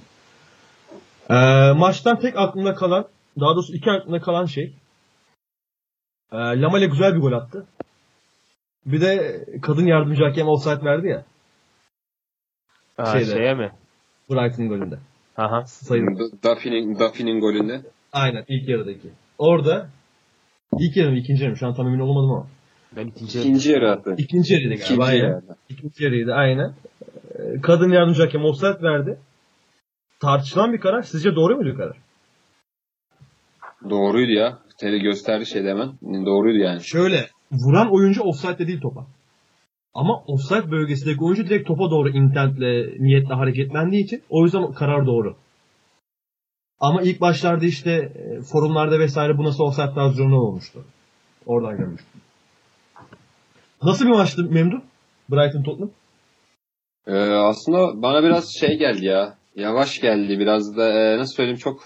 Ee, maçtan tek aklımda kalan, daha doğrusu iki aklımda kalan şey e, Lamale güzel bir gol attı. Bir de kadın yardımcı hakem offside verdi ya Ha, şeyde. şeye mi? Brighton golünde. Aha. Sayın. Duffy'nin Duffy'nin golünde. Aynen ilk yarıdaki. Orada ilk yarı mı ikinci yarı mı şu an tam emin olamadım ama. Ben ikinci İkinci yarı attı. İkinci yarıydı galiba. İkinci aynen. yarı. İkinci yarıydı aynen. Ee, Kadın yardımcı hakem offside verdi. Tartışılan bir karar. Sizce doğru muydu karar? Doğruydu ya. Tele gösterdi şeyde hemen. Doğruydu yani. Şöyle vuran oyuncu offside değil topa. Ama offside bölgesindeki oyuncu direkt topa doğru intentle, niyetle hareketlendiği için o yüzden karar doğru. Ama ilk başlarda işte e, forumlarda vesaire bu nasıl offside tarzı olmuştu. Oradan görmüştüm. Nasıl bir maçtı Memduh? Brighton Tottenham. Ee, aslında bana biraz şey geldi ya. Yavaş geldi. Biraz da e, nasıl söyleyeyim çok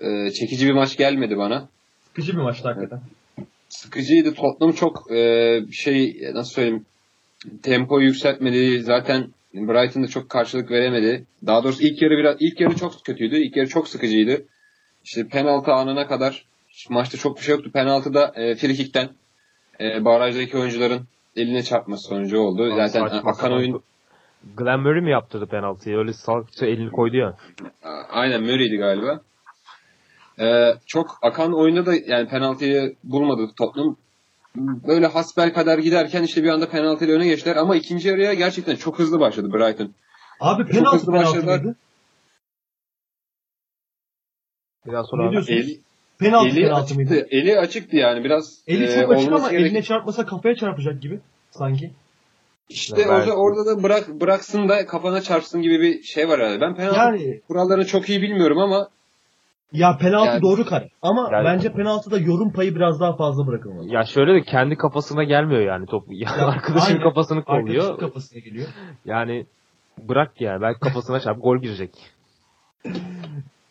e, çekici bir maç gelmedi bana. Sıkıcı bir maçtı hakikaten. Sıkıcıydı. Tottenham çok e, şey nasıl söyleyeyim tempoyu yükseltmedi. Zaten Brighton da çok karşılık veremedi. Daha doğrusu ilk yarı biraz ilk yarı çok kötüydü. İlk yarı çok sıkıcıydı. İşte penaltı anına kadar maçta çok bir şey yoktu. Penaltıda e, frikikten e, barajdaki oyuncuların eline çarpması sonucu oldu. Zaten Saçma akan oyun Glenn Murray mi yaptırdı penaltıyı? Öyle salakça elini koydu ya. Aynen Murray'di galiba. Ee, çok akan oyunda da yani penaltıyı bulmadı Tottenham. Böyle hasbel kadar giderken işte bir anda penaltıyla öne geçtiler ama ikinci yarıya gerçekten çok hızlı başladı Brighton. Abi penaltı hızlı penaltı başladılar. mıydı? Biraz Ne sonra diyorsunuz? Eli, penaltı eli penaltı açıktı. mıydı? Eli açıktı yani biraz. Eli e, çok açık ama gerek- eline çarpmasa kafaya çarpacak gibi sanki. İşte Ya orada, belki. orada da bırak bıraksın da kafana çarpsın gibi bir şey var herhalde. Ben penaltı Yani kurallarını çok iyi bilmiyorum ama ya penaltı Yani- doğru karar. Ama Yani- bence penaltıda yorum payı biraz daha fazla bırakılmalı. ya şöyle de kendi kafasına gelmiyor yani top. Ya, arkadaşın aynen. kafasını Arkadaşın kolluyor. kafasına geliyor. Yani bırak ya. Belki kafasına çarp gol girecek.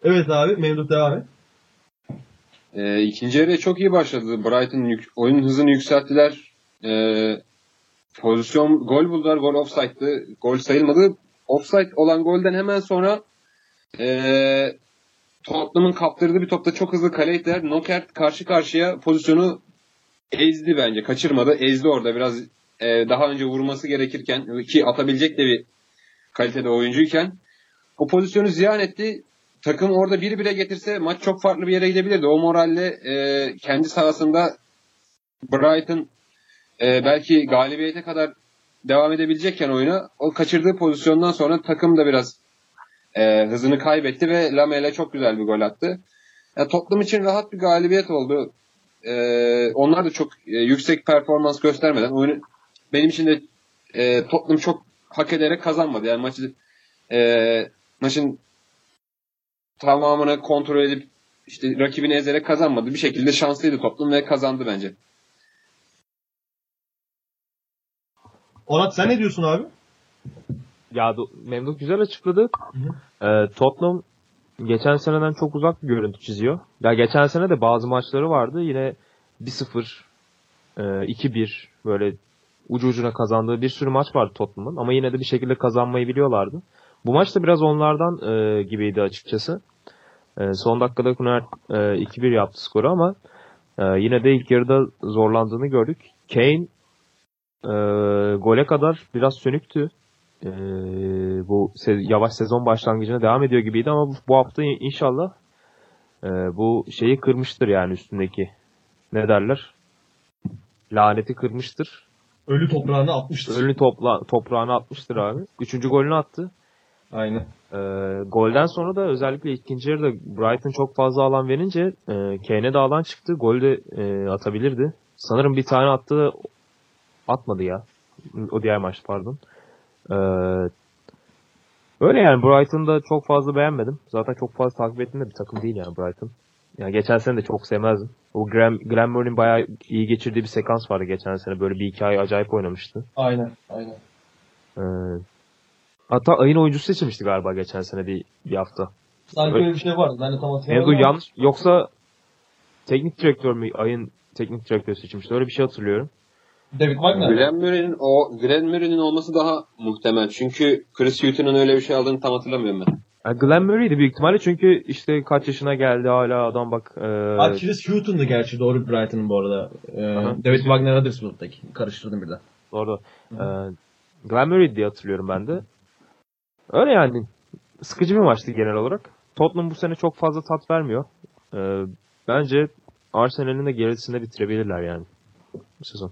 Evet abi Memduh devam et. E, ikinci yarıya çok iyi başladı. Brighton yük- oyun hızını yükselttiler. E, pozisyon gol buldular. Gol offside'dı. Gol sayılmadı. Offside olan golden hemen sonra e, Tottenham'ın kaptırdığı bir topta çok hızlı kale ittiler. Knockout karşı karşıya pozisyonu ezdi bence. Kaçırmadı. Ezdi orada biraz e, daha önce vurması gerekirken ki atabilecek de bir kalitede oyuncuyken o pozisyonu ziyan etti. Takım orada biri bire getirse maç çok farklı bir yere gidebilirdi. O moralle e, kendi sahasında Brighton e, belki galibiyete kadar devam edebilecekken oyuna o kaçırdığı pozisyondan sonra takım da biraz e, hızını kaybetti ve Lamela çok güzel bir gol attı. Yani Tottenham için rahat bir galibiyet oldu. E, onlar da çok e, yüksek performans göstermeden oyunu benim için de e, Tottenham çok hak ederek kazanmadı. Yani maçı e, maçın tamamını kontrol edip işte rakibini ezerek kazanmadı. Bir şekilde şanslıydı Tottenham ve kazandı bence. Onat sen ne diyorsun abi? Ya Memduh güzel açıkladı. Ee, Tottenham geçen seneden çok uzak bir görüntü çiziyor. Ya geçen sene de bazı maçları vardı. Yine 1-0, e, 2-1 böyle ucu ucuna kazandığı bir sürü maç vardı Tottenham'ın. Ama yine de bir şekilde kazanmayı biliyorlardı. Bu maç da biraz onlardan e, gibiydi açıkçası. E, son dakikada Kuner e, 2-1 yaptı skoru ama e, yine de ilk yarıda zorlandığını gördük. Kane e, gole kadar biraz sönüktü. E, bu se- yavaş sezon başlangıcına devam ediyor gibiydi ama bu, bu hafta in- inşallah e, bu şeyi kırmıştır yani üstündeki ne derler? Laneti kırmıştır. Ölü toprağını atmıştır. Ölünü topla, toprağına atmıştır abi. Üçüncü golünü attı. Aynen. E, golden sonra da özellikle ikinci yarıda Brighton çok fazla alan verince e, Kane'e de alan çıktı. Gol de e, atabilirdi. Sanırım bir tane attı atmadı ya. O diğer maç pardon. E, öyle yani Brighton'da çok fazla beğenmedim. Zaten çok fazla takip ettiğim de bir takım değil yani Brighton. Yani geçen sene de çok sevmezdim. O Graham, Graham Murray'nin bayağı iyi geçirdiği bir sekans vardı geçen sene. Böyle bir iki ay acayip oynamıştı. Aynen. Aynen. Ee, hatta ayın oyuncusu seçilmişti galiba geçen sene bir, bir hafta. Sanki öyle bir şey vardı. Ben de tam hatırlamıyorum. Ama- yanlış. Yoksa teknik direktör mü ayın teknik direktörü seçilmişti. Öyle bir şey hatırlıyorum. David Wagner. Glenn Murray'nin o Glenn Murray'nin olması daha muhtemel. Çünkü Chris Hughton'un öyle bir şey aldığını tam hatırlamıyorum ben. Yani Glenn Murray'di büyük ihtimalle çünkü işte kaç yaşına geldi hala adam bak. E, Aa, Chris Hutton'du gerçi doğru Brighton'ın bu arada. Ee, Aha. David Wagner Huddersfield'daki. Karıştırdım birden. Doğru. Ee, Glenn Murray diye hatırlıyorum ben de. Öyle yani. Sıkıcı bir maçtı genel olarak. Tottenham bu sene çok fazla tat vermiyor. Ee, bence Arsenal'in de gerisinde bitirebilirler yani. Bu sezon.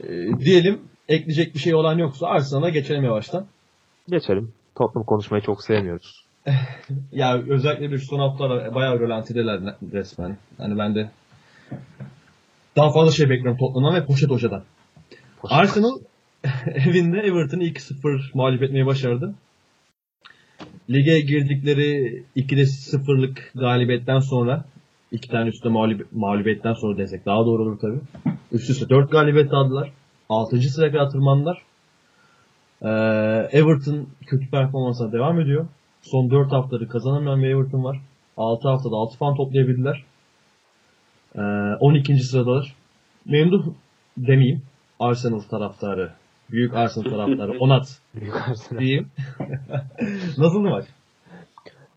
Ee, diyelim ekleyecek bir şey olan yoksa Arsenal'a geçelim yavaştan. Geçelim. Tottenham konuşmayı çok sevmiyoruz. Ya özellikle bir son haftalar bayağı rölantideler resmen. Hani ben de daha fazla şey bekliyorum Tottenham'dan ve Poşet Hoca'dan. Arsenal evinde Everton'ı 2-0 mağlup etmeyi başardı. Lige girdikleri 2'de 0'lık galibiyetten sonra iki tane üstte mağlub mağlubiyetten sonra desek daha doğru olur tabi. Üst üste 4 galibiyet aldılar. 6. sıraya kadar tırmandılar. Ee, Everton kötü performansına devam ediyor. Son 4 haftaları kazanamayan bir Everton var. 6 haftada 6 puan toplayabildiler. Ee, 12. sıradalar. Memduh demeyeyim. Arsenal taraftarı. Büyük Arsenal taraftarı. Onat Büyük Arsenal. diyeyim. Nasıldı maç?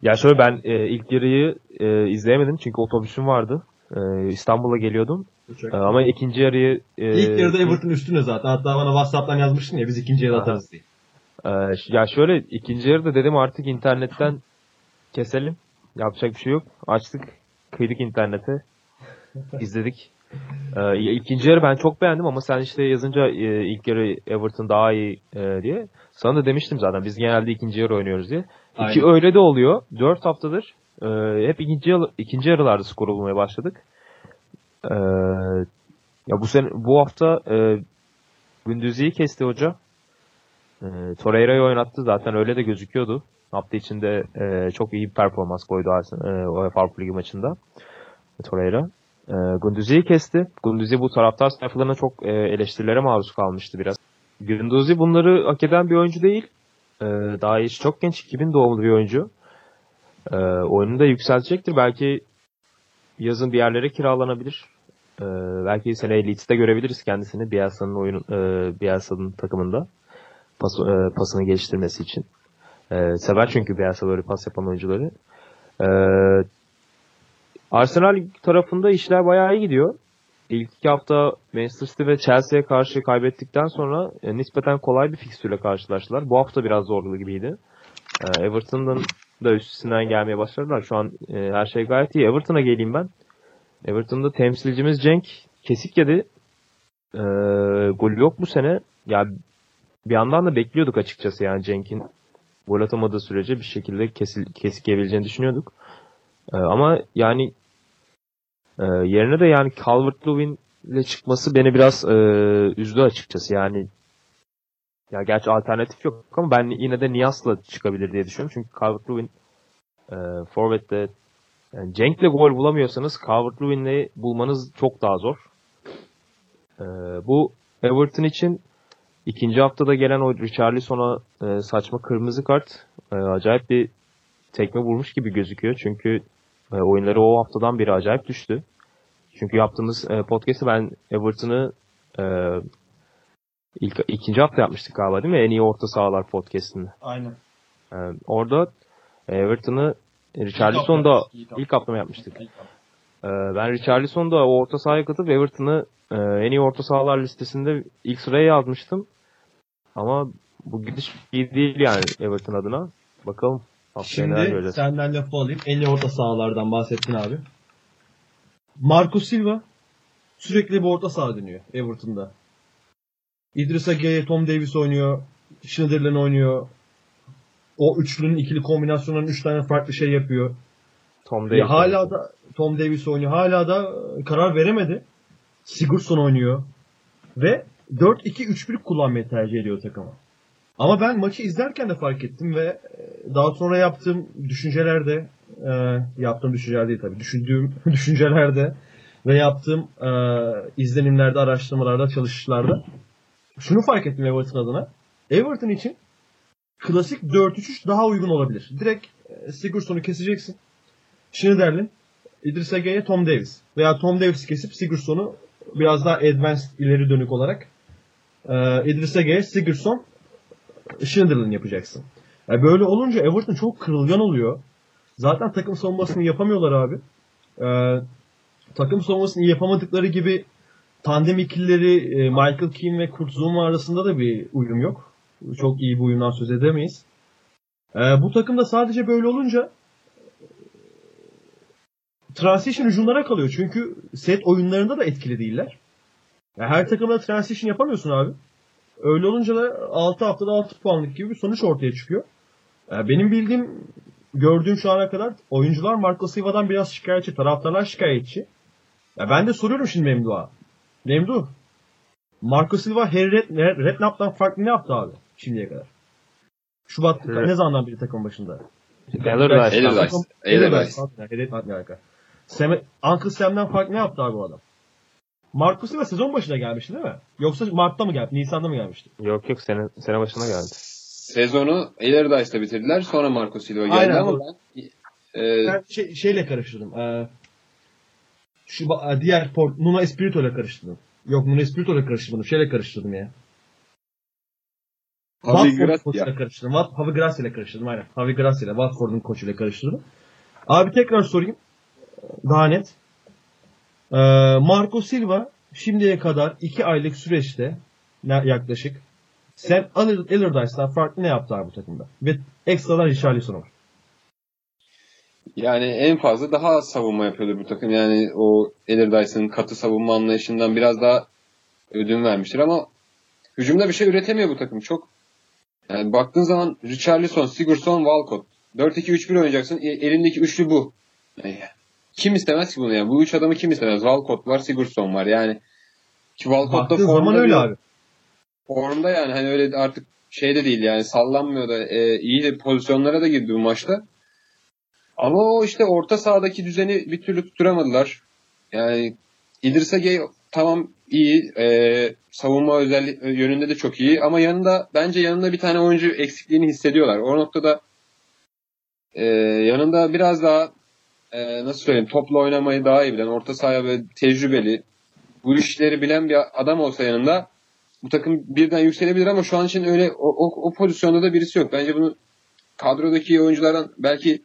Ya şöyle ben e, ilk yarıyı e, izleyemedim çünkü otobüsüm vardı. E, İstanbul'a geliyordum. E, ama ikinci yarıyı e, İlk yarıda Everton üstüne zaten. Hatta bana Whatsapp'tan yazmıştın ya biz ikinci yarıda atarız diye. e, ya şöyle ikinci yarıda dedim artık internetten keselim. Yapacak bir şey yok. Açtık. Kıydık internete. izledik. E, ikinci yarı ben çok beğendim ama sen işte yazınca e, ilk yarı Everton daha iyi e, diye. Sana da demiştim zaten biz genelde ikinci yarı oynuyoruz diye. Ki Aynen. öyle de oluyor. 4 haftadır e, hep ikinci ikinci yarılarda skor bulmaya başladık. E, ya bu sene bu hafta e, Gündüz'ü kesti hoca. E, Torreira'yı oynattı zaten öyle de gözüküyordu. Hafta içinde e, çok iyi bir performans koydu e, UEFA Avrupa Ligi maçında. Torreira. E, Gündüz'ü kesti. Gündüz'ü bu taraftar sayfalarına çok e, eleştirilere maruz kalmıştı biraz. Gündüz'ü bunları hak eden bir oyuncu değil. Ee, daha yaşı çok genç. 2000 doğumlu bir oyuncu. Ee, oyununu da yükseltecektir. Belki yazın bir yerlere kiralanabilir. Ee, belki seneye Leeds'te görebiliriz kendisini Bielsa'nın oyunu e, Bielsa'nın takımında pas, e, pasını geliştirmesi için. Ee, sever çünkü Bielsa böyle pas yapan oyuncuları. Ee, Arsenal tarafında işler bayağı iyi gidiyor. İlk iki hafta Manchester City ve Chelsea'ye karşı kaybettikten sonra e, nispeten kolay bir fikstürle karşılaştılar. Bu hafta biraz zorlu gibiydi. E, Everton'dan da üstünden gelmeye başladılar. Şu an e, her şey gayet iyi. Everton'a geleyim ben. Everton'da temsilcimiz Cenk kesik yedi. E, golü yok bu sene. Ya bir yandan da bekliyorduk açıkçası yani Cenk'in gol atamadığı sürece bir şekilde kesil, kesik yiyebileceğini düşünüyorduk. E, ama yani ee, yerine de yani Calvert-Lewin ile çıkması beni biraz e, üzdü açıkçası. Yani ya gerçi alternatif yok ama ben yine de Nias'la çıkabilir diye düşünüyorum. Çünkü Calvert-Lewin e, Forvet'te yani Cenk'le gol bulamıyorsanız Calvert-Lewin'le bulmanız çok daha zor. E, bu Everton için ikinci haftada gelen o Richarlison'a e, saçma kırmızı kart e, acayip bir tekme vurmuş gibi gözüküyor. Çünkü e, oyunları o haftadan beri acayip düştü. Çünkü yaptığımız e, podcast'ı ben Everton'ı e, ilk ikinci hafta yapmıştık galiba değil mi? En iyi orta sahalar podcast'ını. Aynen. E, orada Everton'ı Richarlison da İlk hafta. ilk hafta mı yapmıştık? E, ben Richarlison'u da o orta sahaya katıp Everton'ı e, en iyi orta sahalar listesinde ilk sıraya yazmıştım. Ama bu gidiş iyi değil yani Everton adına. Bakalım Şimdi göreceğiz. senden lafı alayım. En iyi orta sahalardan bahsettin abi. Marco Silva sürekli bir orta saha dönüyor Everton'da. Idrissa Gueye, Tom Davis oynuyor. Schneiderlin oynuyor. o üçlünün ikili kombinasyonların üç tane farklı şey yapıyor. Tom Ya Davis. hala da Tom Davis oynuyor. Hala da e, karar veremedi. Sigurdsson oynuyor. Ve 4-2-3-1 kullanmayı tercih ediyor takımı. Ama ben maçı izlerken de fark ettim ve e, daha sonra yaptığım düşüncelerde e, yaptığım düşünceler değil tabii. Düşündüğüm düşüncelerde ve yaptığım e, izlenimlerde, araştırmalarda, çalışışlarda şunu fark ettim Everton adına. Everton için klasik 4-3-3 daha uygun olabilir. Direkt e, Sigurdsson'u keseceksin. Schneiderlin, İdris Ege'ye Tom Davis. Veya Tom Davis'i kesip Sigurdsson'u biraz daha advanced ileri dönük olarak e, İdris Ege'ye Sigurdsson Schneiderlin yapacaksın. Yani böyle olunca Everton çok kırılgan oluyor. Zaten takım savunmasını yapamıyorlar abi. E, takım savunmasını yapamadıkları gibi tandem ikilileri e, Michael Keane ve Kurt Zouma arasında da bir uyum yok. Çok iyi bir uyumdan söz edemeyiz. E, bu takımda sadece böyle olunca transition hücumlara kalıyor. Çünkü set oyunlarında da etkili değiller. Ya her takımda transition yapamıyorsun abi. Öyle olunca da 6 haftada 6 puanlık gibi bir sonuç ortaya çıkıyor. Benim bildiğim, gördüğüm şu ana kadar oyuncular Marco Silva'dan biraz şikayetçi, taraftarlar şikayetçi. Ya ben de soruyorum şimdi Memduh'a. Memduh, Marco Silva Harry Red, Redknapp'tan farklı ne yaptı abi şimdiye kadar? Şubat Evet. ne zamandan beri takım başında? Allardyce. Allardyce. Sam, Uncle Sam'den fark ne yaptı abi bu adam? Marcus Silva sezon başına gelmişti değil mi? Yoksa Mart'ta mı geldi? Nisan'da mı gelmişti? Yok yok sene, sene başına geldi. Sezonu Allardyce'la bitirdiler. Sonra Marco Silva geldi Aynen, ama doğru. ben e, Ben şey, şeyle karıştırdım. Ee, şu ba- diğer port, Nuno Espirito ile karıştırdım. Yok Nuno Espirito ile karıştırdım. Şeyle karıştırdım ya. Watford Gracia. koçuyla karıştırdım. Wat- Javi Gracia ile karıştırdım aynen. Javi Gracia ile Watford'un koçuyla karıştırdım. Abi tekrar sorayım. Daha net. Ee, Marco Silva şimdiye kadar 2 aylık süreçte yaklaşık Sam Allardyce'dan farklı ne yaptı abi bu takımda? Ve ekstradan Richarlison var. Yani en fazla daha az savunma yapıyordur bu takım. Yani o Allardyce'ın katı savunma anlayışından biraz daha ödün vermiştir ama hücumda bir şey üretemiyor bu takım. Çok yani baktığın zaman Richarlison, Sigurdsson, Walcott. 4-2-3-1 oynayacaksın. E- Elindeki üçlü bu. Yani kim istemez ki bunu yani? Bu üç adamı kim istemez? Walcott var, Sigurdsson var. Yani ki Walcott da zaman formda öyle abi. formda yani hani öyle artık şey de değil yani sallanmıyor da e, iyi de pozisyonlara da girdi bu maçta. Ama o işte orta sahadaki düzeni bir türlü tutturamadılar. Yani İdris Ege tamam iyi e, savunma özellik yönünde de çok iyi ama yanında bence yanında bir tane oyuncu eksikliğini hissediyorlar. O noktada e, yanında biraz daha e, nasıl söyleyeyim topla oynamayı daha iyi bilen orta sahaya böyle tecrübeli bu işleri bilen bir adam olsa yanında bu takım birden yükselebilir ama şu an için öyle o, o, o pozisyonda da birisi yok. Bence bunu kadrodaki oyunculardan belki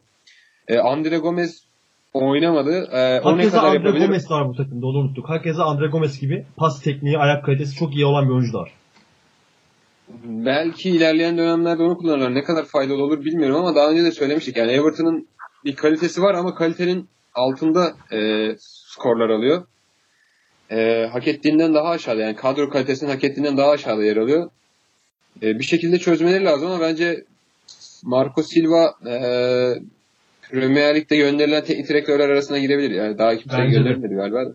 e, Andre Gomez oynamadı. E, o ne Hakeza kadar Andre yapabilir? Gomez var bu takımda onu unuttuk. Hakeza Andre Gomez gibi pas tekniği, ayak kalitesi çok iyi olan bir oyuncu da var. Belki ilerleyen dönemlerde onu kullanırlar. Ne kadar faydalı olur bilmiyorum ama daha önce de söylemiştik. Yani Everton'ın bir kalitesi var ama kalitenin altında e, skorlar alıyor. E, hak ettiğinden daha aşağıda yani kadro kalitesinin hak ettiğinden daha aşağıda yer alıyor. E, bir şekilde çözmeleri lazım ama bence Marco Silva e, Premier Lig'de gönderilen teknik direktörler arasına girebilir. Yani daha kimse Bence de. gönderilmedi galiba. da.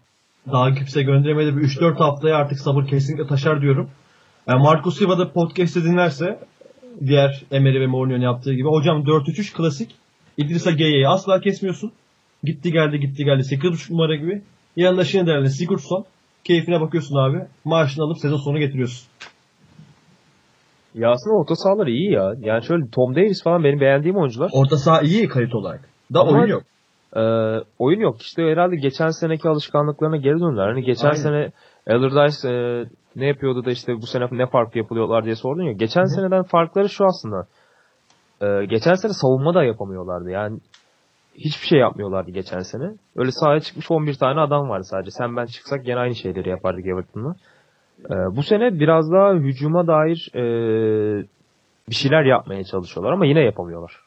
Daha kimse gönderemedi. Bir 3-4 haftaya artık sabır kesinlikle taşar diyorum. Yani Marco Silva da podcast'ı dinlerse diğer Emery ve Mourinho'nun yaptığı gibi hocam 4-3-3 klasik. İdrisa Gueye'yi asla kesmiyorsun. Gitti geldi gitti geldi 8.5 numara gibi. Yanında Schneider'le Sigurdsson. Keyfine bakıyorsun abi. Maaşını alıp sezon sonu getiriyorsun. Ya aslında orta sahaları iyi ya. Yani şöyle Tom Davis falan benim beğendiğim oyuncular. Orta saha iyi kalite olarak. Da Ama- oyun yok. Ee, oyun yok. İşte herhalde geçen seneki alışkanlıklarına geri döndüler. Hani geçen Aynen. sene Allardyce e, ne yapıyordu da işte bu sene ne fark yapılıyorlar diye sordun ya. Geçen Hı. seneden farkları şu aslında. Ee, geçen sene savunma da yapamıyorlardı. Yani hiçbir şey yapmıyorlardı geçen sene. Öyle sahaya çıkmış 11 tane adam vardı sadece. Sen ben çıksak gene aynı şeyleri yapardık Everton'la. Ee, bu sene biraz daha hücuma dair e, bir şeyler yapmaya çalışıyorlar ama yine yapamıyorlar.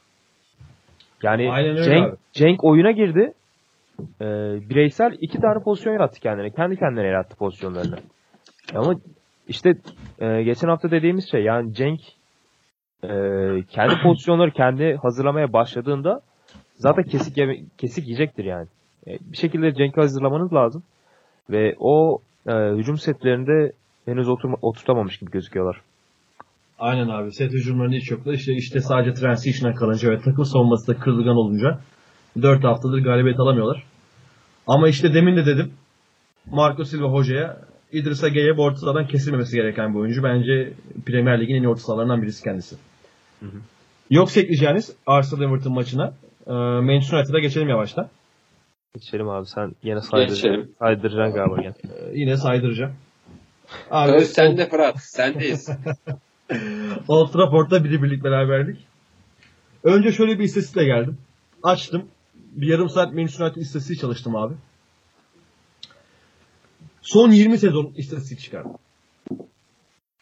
Yani Cenk, abi. Cenk oyuna girdi. Ee, bireysel iki tane pozisyon yarattı kendine. Kendi kendine yarattı pozisyonlarını. Ama işte e, geçen hafta dediğimiz şey yani Cenk e, kendi pozisyonları kendi hazırlamaya başladığında zaten kesik yeme- kesik yiyecektir yani. E, bir şekilde Cenk'i hazırlamanız lazım. Ve o e, hücum setlerinde henüz oturma, oturtamamış gibi gözüküyorlar. Aynen abi. Set hücumlarını hiç yoklar. İşte, işte sadece transition'a kalınca ve takım savunması da kırılgan olunca 4 haftadır galibiyet alamıyorlar. Ama işte demin de dedim Marco Silva hocaya İdris Age'ye bu kesilmemesi gereken bir oyuncu. Bence Premier Lig'in en iyi orta sahalarından birisi kendisi. Hı hı. Yoksa ekleyeceğiniz Arsenal Everton maçına e, Manchester United'a geçelim yavaştan. Geçelim abi sen yine saydıracaksın, saydıracaksın galiba gel. E, yine saydıracağım. Abi, Söz sende Fırat. Sendeyiz. Old Trafford'da biri birlik beraberlik. Önce şöyle bir istatistikle geldim. Açtım. Bir yarım saat Manchester United istatistiği çalıştım abi. Son 20 sezon istatistik çıkardım.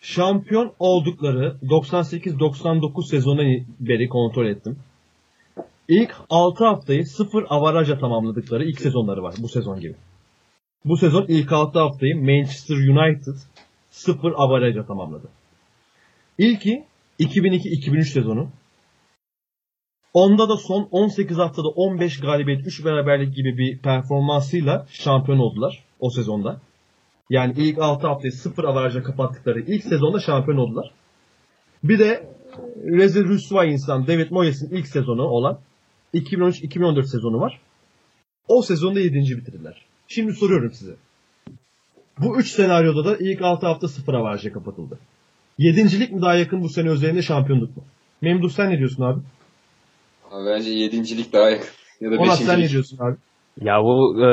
Şampiyon oldukları 98-99 sezonuna beri kontrol ettim. İlk 6 haftayı 0 avaraja tamamladıkları ilk sezonları var bu sezon gibi. Bu sezon ilk 6 haftayı Manchester United 0 avaraja tamamladı. İlki 2002-2003 sezonu. Onda da son 18 haftada 15 galibiyet 3 beraberlik gibi bir performansıyla şampiyon oldular o sezonda. Yani ilk 6 haftayı 0 avarajla kapattıkları ilk sezonda şampiyon oldular. Bir de rezil rüsva insan David Moyes'in ilk sezonu olan 2013-2014 sezonu var. O sezonda 7. bitirdiler. Şimdi soruyorum size. Bu 3 senaryoda da ilk 6 hafta 0 avarajla kapatıldı. Yedincilik mi daha yakın bu sene üzerinde şampiyonluk mu? Memduh sen ne diyorsun abi? Abi bence yedincilik daha yakın. Ya da Onat sen ne diyorsun abi? Ya bu e,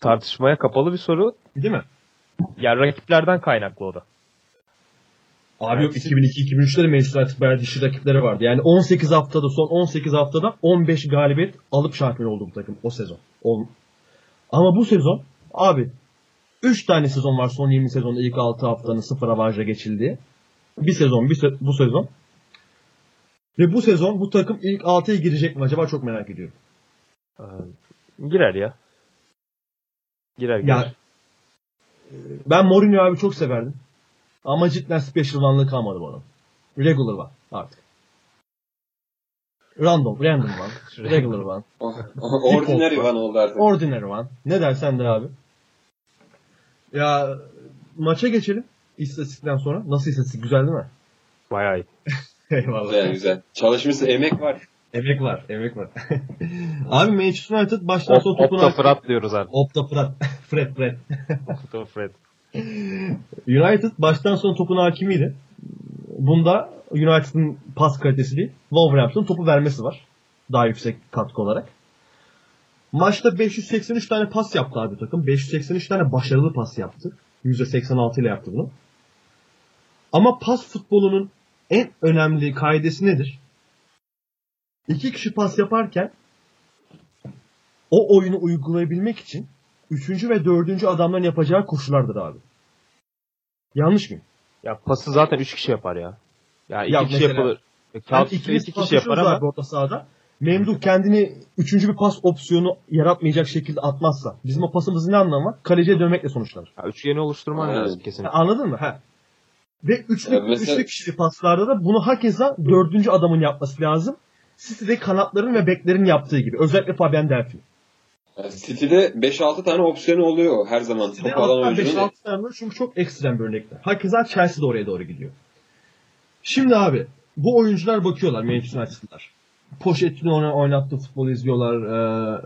tartışmaya kapalı bir soru. Değil mi? Ya rakiplerden kaynaklı o da. Abi yok 2002-2003'te de Manchester United bayağı dişi rakipleri vardı. Yani 18 haftada son 18 haftada 15 galibiyet alıp şampiyon oldu bu takım o sezon. Ol- Ama bu sezon abi 3 tane sezon var son 20 sezonda ilk 6 haftanın 0 avarajla geçildiği. Bir sezon bir se- bu sezon. Ve bu sezon bu takım ilk 6'ya girecek mi acaba çok merak ediyorum. E, girer ya. Girer girer. Ya ben Mourinho abi çok severdim. Ama cidden special one'lığı kalmadı bana. Regular one artık. Random, random one. Regular one. O- o- Ordinary one oldu artık. Ordinary one. Ne dersen de abi. Ya maça geçelim. İstatistikten sonra. Nasıl istatistik? Güzel değil mi? Bayağı iyi. Eyvallah. Güzel güzel. Çalışmışsın emek var. Emek var, emek var. abi Manchester United baştan sona Op, topunu... Opta Fırat diyoruz artık. Opta Fred. Fred, Fred. Opta Fred. United baştan sona topun hakimiydi. Bunda United'ın pas kalitesi değil, Wolverhampton topu vermesi var. Daha yüksek katkı olarak. Maçta 583 tane pas yaptı abi takım. 583 tane başarılı pas yaptı. %86 ile yaptı bunu. Ama pas futbolunun en önemli kaidesi nedir? İki kişi pas yaparken o oyunu uygulayabilmek için üçüncü ve dördüncü adamların yapacağı koşulardır abi. Yanlış mıyım? Ya pası zaten 3 kişi yapar ya. Ya 2 Ya kişi mesela- yapılır. Yani ikimiz 2 pas kişi yapar ama orta sahada. Memduh kendini üçüncü bir pas opsiyonu yaratmayacak şekilde atmazsa bizim o pasımızın ne anlamı var? Kaleciye dönmekle sonuçlanır. ya üçgeni oluşturman Aynen. lazım kesinlikle. anladın mı? Ha. Ve üçlü, Ya mesela- üçlü kişili paslarda da bunu hakeza dördüncü adamın yapması lazım. City'de kanatların ve beklerin yaptığı gibi. Özellikle Fabian Delphi. Yani City'de 5-6 tane opsiyonu oluyor her zaman. Topu alan hatta oyuncunun. 5-6 tane var çünkü çok ekstrem bir örnekler. Hakeza Chelsea de oraya doğru gidiyor. Şimdi abi bu oyuncular bakıyorlar Manchester United'lar. Pochettino'nun oynattığı futbolu izliyorlar. E,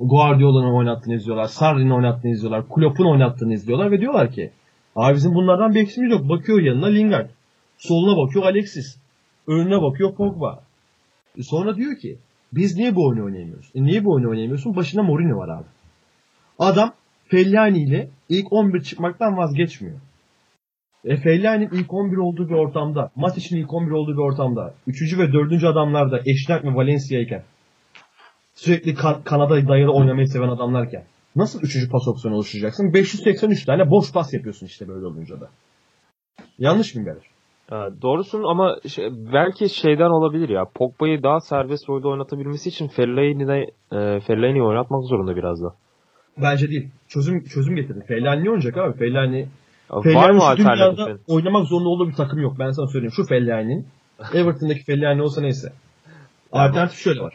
Guardiola'nın oynattığını izliyorlar. Sarri'nin oynattığını izliyorlar. Klopp'un oynattığını izliyorlar ve diyorlar ki abi bizim bunlardan bir eksiğimiz yok. Bakıyor yanına Lingard. Soluna bakıyor Alexis. Önüne bakıyor Pogba. Sonra diyor ki biz niye bu oyunu oynayamıyoruz? E niye bu oyunu oynayamıyorsun? Başında Mourinho var abi. Adam Fellaini ile ilk 11 çıkmaktan vazgeçmiyor. E Fellaini'nin ilk 11 olduğu bir ortamda, maç için ilk 11 olduğu bir ortamda, 3. ve 4. adamlarda Eşnak ve Valencia iken, sürekli kan- Kanada dayalı oynamayı seven adamlarken, nasıl 3. pas opsiyonu oluşturacaksın? 583 tane boş pas yapıyorsun işte böyle olunca da. Yanlış mıyım Beler? Ha, doğrusun ama şey- belki şeyden olabilir ya. Pogba'yı daha serbest rolde oynatabilmesi için Fellaini'de e, Fellaini'yi oynatmak zorunda biraz da. Bence değil. Çözüm çözüm getirdi. Fellaini oynayacak abi? Fellaini Var Fellaini mı alternatifin? oynamak zorunda olduğu bir takım yok. Ben sana söyleyeyim. Şu Fellaini'nin Everton'daki Fellaini olsa neyse. Alternatif şöyle var.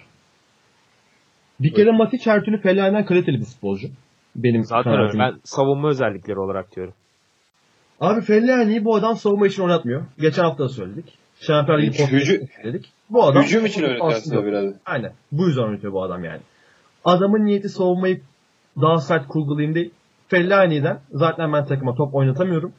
Bir kere Matic her türlü Fellaini'den kaliteli bir futbolcu. Benim Zaten öyle. Ben savunma özellikleri olarak diyorum. Abi Fellaini'yi bu adam savunma için oynatmıyor. Geçen hafta da söyledik. Şampiyonlar Ligi söyledik. Bu adam Hücum için aslında biraz. Aynen. Bu yüzden oynatıyor bu adam yani. Adamın niyeti savunmayı daha sert kurgulayayım değil. Fellaini'den zaten ben takıma top oynatamıyorum.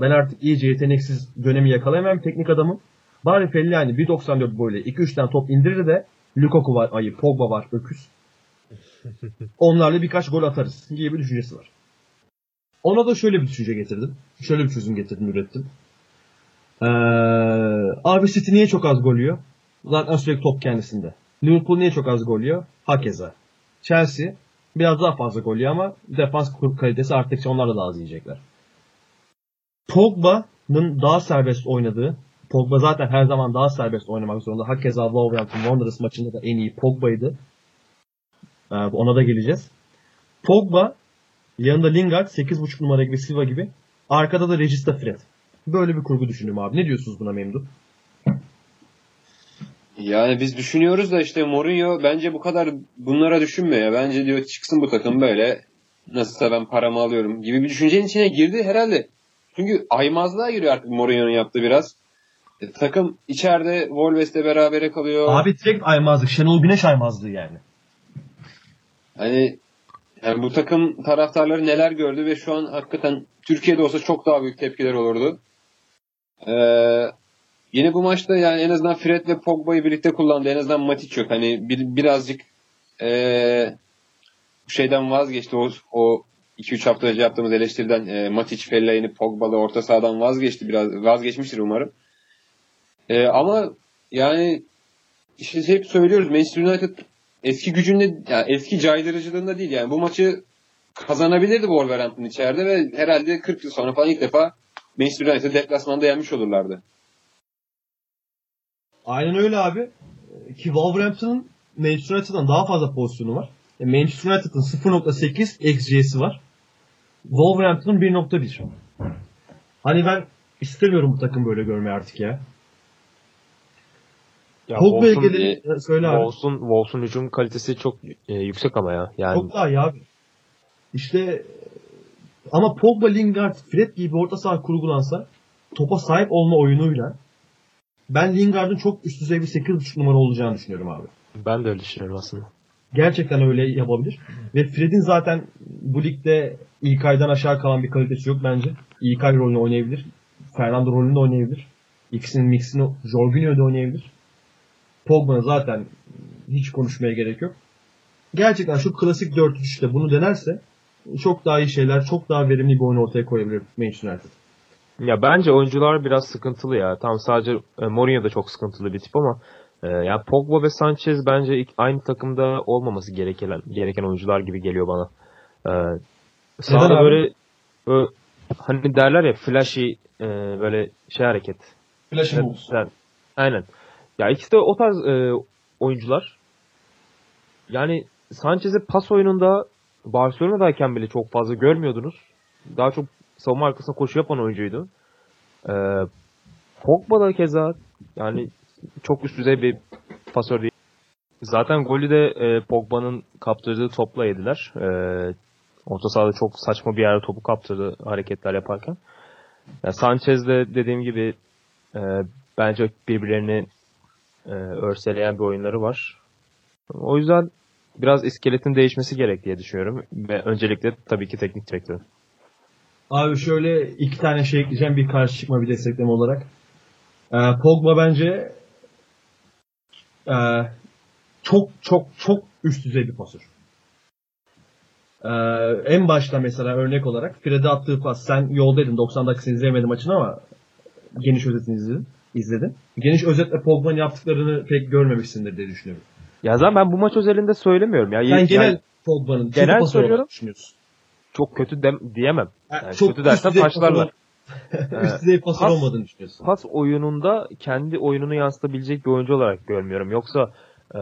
Ben artık iyice yeteneksiz dönemi yakalayamayan bir teknik adamım. Bari Fellaini 1.94 boyuyla 2-3 tane top indirir de Lukaku var, ayı, Pogba var, öküz. Onlarla birkaç gol atarız gibi bir düşüncesi var. Ona da şöyle bir düşünce getirdim. Şöyle bir çözüm getirdim, ürettim. Ee, abi City niye çok az gol yiyor? Zaten sürekli top kendisinde. Liverpool niye çok az gol yiyor? Hakeza. Chelsea biraz daha fazla gol yiyor ama defans kalitesi arttıkça onlar da daha az yiyecekler. Pogba'nın daha serbest oynadığı, Pogba zaten her zaman daha serbest oynamak zorunda. Hakeza Wolverhampton Wanderers maçında da en iyi Pogba'ydı. Ee, ona da geleceğiz. Pogba yanında Lingard 8.5 numara gibi Silva gibi. Arkada da Regista Fred. Böyle bir kurgu düşündüm abi. Ne diyorsunuz buna Memduh? Yani biz düşünüyoruz da işte Mourinho bence bu kadar bunlara düşünmüyor. ya. Bence diyor çıksın bu takım böyle nasılsa ben paramı alıyorum gibi bir düşüncenin içine girdi herhalde. Çünkü aymazlığa giriyor artık Mourinho'nun yaptığı biraz. E, takım içeride Wolves'le berabere kalıyor. Abi direkt aymazlık. Şenol Güneş aymazlığı yani. Hani yani bu takım taraftarları neler gördü ve şu an hakikaten Türkiye'de olsa çok daha büyük tepkiler olurdu. Ee, yine bu maçta yani en azından Fred ve Pogba'yı birlikte kullandı. En azından Matic yok. Hani bir, birazcık ee, şeyden vazgeçti. O, o 2-3 hafta önce yaptığımız eleştiriden e, Matic, Fellaini, Pogba'da orta sahadan vazgeçti. Biraz vazgeçmiştir umarım. Ee, ama yani işte hep söylüyoruz Manchester United eski gücünde yani eski caydırıcılığında değil yani bu maçı kazanabilirdi Wolverhampton içeride ve herhalde 40 yıl sonra falan ilk defa Manchester United deplasmanda yenmiş olurlardı. Aynen öyle abi. Ki Wolverhampton'ın Manchester United'dan daha fazla pozisyonu var. E, Manchester United'ın 0.8 XG'si var. Wolverhampton'ın 1.1. Hani ben istemiyorum bu takım böyle görmeyi artık ya. Wolves'un- gelelim. E, Söyle abi. Wolves'un Wolves'un hücum kalitesi çok e, yüksek ama ya. Yani Çok daha iyi abi. İşte ama Pogba, Lingard, Fred gibi orta saha kurgulansa topa sahip olma oyunuyla ben Lingard'ın çok üst düzey bir 8.5 numara olacağını düşünüyorum abi. ben de öyle düşünüyorum aslında. Gerçekten öyle yapabilir. Ve Fred'in zaten bu ligde İlkay'dan aşağı kalan bir kalitesi yok bence. İlkay rolünü oynayabilir. Fernando rolünü de oynayabilir. İkisinin mixini Jorginho da oynayabilir. Pogba'nın zaten hiç konuşmaya gerek yok. Gerçekten şu klasik 4-3'te bunu denerse çok daha iyi şeyler, çok daha verimli bir oyun ortaya koyabilir Manchester United. Ya bence oyuncular biraz sıkıntılı ya. Tam sadece e, Mourinho da çok sıkıntılı bir tip ama e, ya Pogba ve Sanchez bence ilk, aynı takımda olmaması gereken gereken oyuncular gibi geliyor bana. E, abi? böyle, böyle hani derler ya flashy e, böyle şey hareket. Flash Evet, yani, aynen. Ya ikisi de o tarz e, oyuncular. Yani Sanchez'i pas oyununda Barcelona'dayken bile çok fazla görmüyordunuz. Daha çok savunma arkasına koşu yapan oyuncuydu. E, Pogba da keza yani çok üst düzey bir pasör değil. Zaten golü de e, Pogba'nın kaptırdığı topla yediler. E, orta sahada çok saçma bir yerde topu kaptırdı hareketler yaparken. Ya Sanchez de dediğim gibi e, bence birbirlerini e, örseleyen bir oyunları var. O yüzden biraz iskeletin değişmesi gerek diye düşünüyorum. Ve öncelikle tabii ki teknik direktör. Abi şöyle iki tane şey ekleyeceğim. Bir karşı çıkma bir destekleme olarak. Ee, Pogba bence ee, çok çok çok üst düzey bir pasör. Ee, en başta mesela örnek olarak Fred'e attığı pas. Sen yoldaydın 90 dakikasını izleyemedim maçın ama geniş özetini izledin. İzledin. Geniş özetle Pogba'nın yaptıklarını pek görmemişsindir diye düşünüyorum. Ya zaten ben bu maç özelinde söylemiyorum. Ya, Sen yani genel Pogba'nın genel söylüyorum. düşünüyorsun. çok kötü dem diyemem. Yani Yani çok kötü dersen taşlarlar. üst düzey pasör pas- olmadığını düşünüyorsun. pas oyununda kendi oyununu yansıtabilecek bir oyuncu olarak görmüyorum. Yoksa e,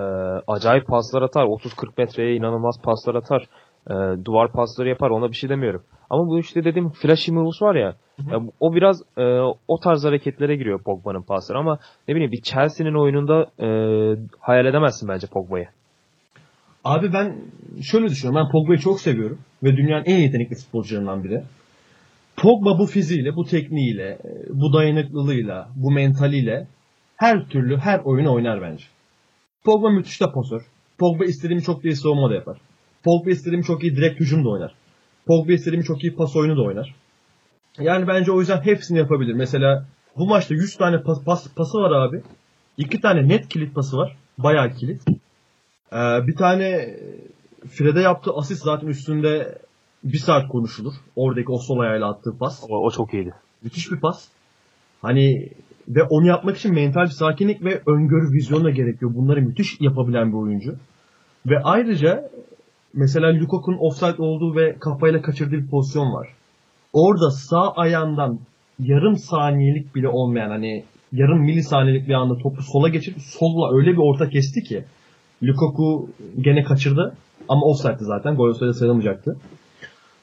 acayip paslar atar. 30-40 metreye inanılmaz paslar atar. E, duvar pasları yapar ona bir şey demiyorum. Ama bu işte dediğim flashy moves var ya, ya o biraz e, o tarz hareketlere giriyor Pogba'nın pasları ama ne bileyim bir Chelsea'nin oyununda e, hayal edemezsin bence Pogba'yı. Abi ben şöyle düşünüyorum. Ben Pogba'yı çok seviyorum. Ve dünyanın en yetenekli futbolcularından biri. Pogba bu fiziğiyle, bu tekniğiyle, bu dayanıklılığıyla, bu mentaliyle her türlü her oyunu oynar bence. Pogba müthiş de pasör. Pogba istediğimi çok iyi savunma da yapar. Pogba istediğimi çok iyi direkt hücum da oynar. Pogba istediğimi çok iyi pas oyunu da oynar. Yani bence o yüzden hepsini yapabilir. Mesela bu maçta 100 tane pas, pas, pası var abi. 2 tane net kilit pası var. Bayağı kilit. Ee, bir tane Fred'e yaptığı asist zaten üstünde bir saat konuşulur. Oradaki o sol ayağıyla attığı pas. O, o çok iyiydi. Müthiş bir pas. Hani ve onu yapmak için mental bir sakinlik ve öngörü vizyonu da gerekiyor. Bunları müthiş yapabilen bir oyuncu. Ve ayrıca mesela Lukaku'nun offside olduğu ve kafayla kaçırdığı bir pozisyon var. Orada sağ ayağından yarım saniyelik bile olmayan hani yarım milisaniyelik bir anda topu sola geçirip solla öyle bir orta kesti ki Lukaku gene kaçırdı ama offside'di zaten. Gol olsaydı sayılmayacaktı.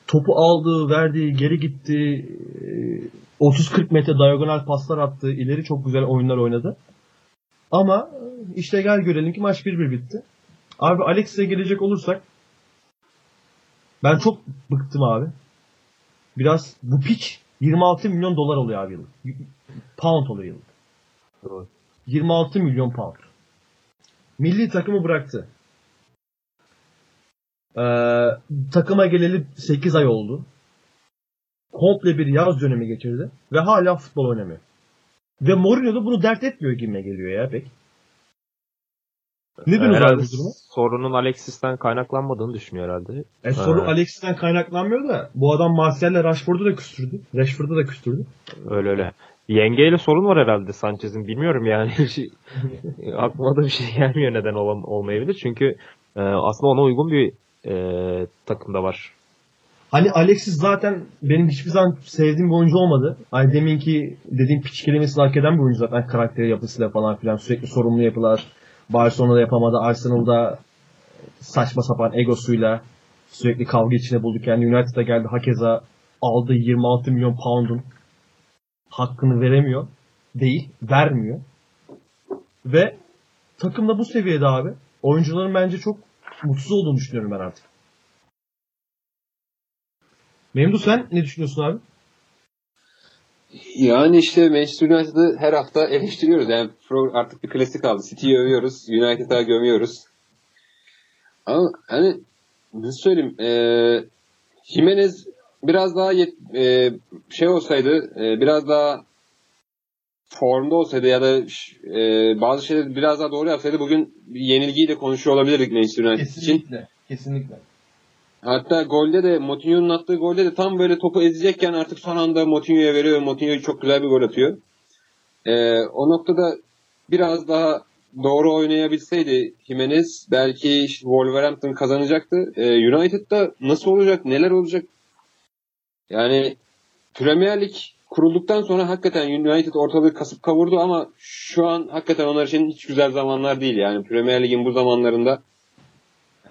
Topu aldı, verdi, geri gitti. 30-40 metre diagonal paslar attı. ileri çok güzel oyunlar oynadı. Ama işte gel görelim ki maç 1-1 bitti. Abi Alex'e gelecek olursak ben çok bıktım abi. Biraz bu piç 26 milyon dolar oluyor abi yıllık. Pound oluyor yıllık. Doğru. 26 milyon pound. Milli takımı bıraktı. Ee, takıma geleli 8 ay oldu. Komple bir yaz dönemi geçirdi. Ve hala futbol oynamıyor. Ve Mourinho da bunu dert etmiyor gibime geliyor ya pek. Ne diyorsunuz Herhalde bu duruma? sorunun Alexis'ten kaynaklanmadığını düşünüyor herhalde. E, sorun Ha. Alexis'ten kaynaklanmıyor da bu adam Martial'le Rashford'u da küstürdü. Rashford'u da küstürdü. Öyle öyle. Yengeyle sorun var herhalde Sanchez'in. Bilmiyorum yani. Şey- Aklıma da bir şey gelmiyor neden olan, olmayabilir. Çünkü e, aslında ona uygun bir e, takımda var. Hani Alexis zaten benim hiçbir zaman sevdiğim bir oyuncu olmadı. Hani deminki dediğim piç kelimesini hak eden bir oyuncu zaten karakteri yapısıyla falan filan sürekli sorumlu yapılar. Barcelona'da yapamadı. Arsenal'da saçma sapan egosuyla sürekli kavga içine buldu kendini. United'a geldi. Hakeza aldığı 26 milyon pound'un hakkını veremiyor. Değil. Vermiyor. Ve takımda bu seviyede abi. Oyuncuların bence çok mutsuz olduğunu düşünüyorum ben artık. Memdu sen ne düşünüyorsun abi? Yani işte Manchester United'ı her hafta eleştiriyoruz. Yani artık bir klasik kaldı. City'yi övüyoruz. United'a gömüyoruz. Ama hani nasıl söyleyeyim e, Jimenez biraz daha yet- e, şey olsaydı e, biraz daha formda olsaydı ya da e, bazı şeyleri biraz daha doğru yapsaydı bugün yenilgiyi de konuşuyor olabilirdik Manchester United için. Kesinlikle. Kesinlikle. Hatta golde de Moutinho'nun attığı golde de tam böyle topu ezecekken artık son anda Moutinho'ya veriyor. Moutinho çok güzel bir gol atıyor. Ee, o noktada biraz daha doğru oynayabilseydi Jimenez belki Wolverhampton kazanacaktı. Ee, United'da nasıl olacak, neler olacak? Yani Premier Lig kurulduktan sonra hakikaten United ortalığı kasıp kavurdu ama şu an hakikaten onlar için hiç güzel zamanlar değil. Yani Premier Lig'in bu zamanlarında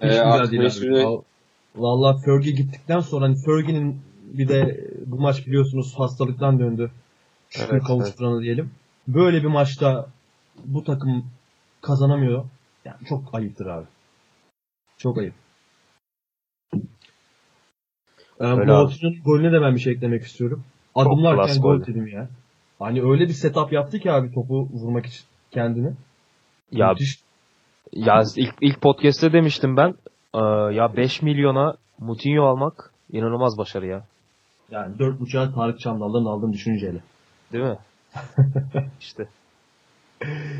Hiç e, artık değil Manchester abi. United- Val- Vallahi Fergie gittikten sonra hani Fergie'nin bir de bu maç biliyorsunuz hastalıktan döndü. Şükür Evet, kavuşturana diyelim. Böyle bir maçta bu takım kazanamıyor. Yani çok ayıptır abi. Çok ayıp. Moutinho'nun golüne de ben bir şey eklemek istiyorum. Adımlarken gol goldü. dedim ya. Hani öyle bir setup yaptı ki abi topu vurmak için kendini. Ya Müthiş. ya ilk ilk podcast'te demiştim ben. E, ya 5 milyona Moutinho almak inanılmaz başarı ya. Yani 4.5'a Tarık Çamdal'dan aldığım düşünceyle. Değil mi? işte.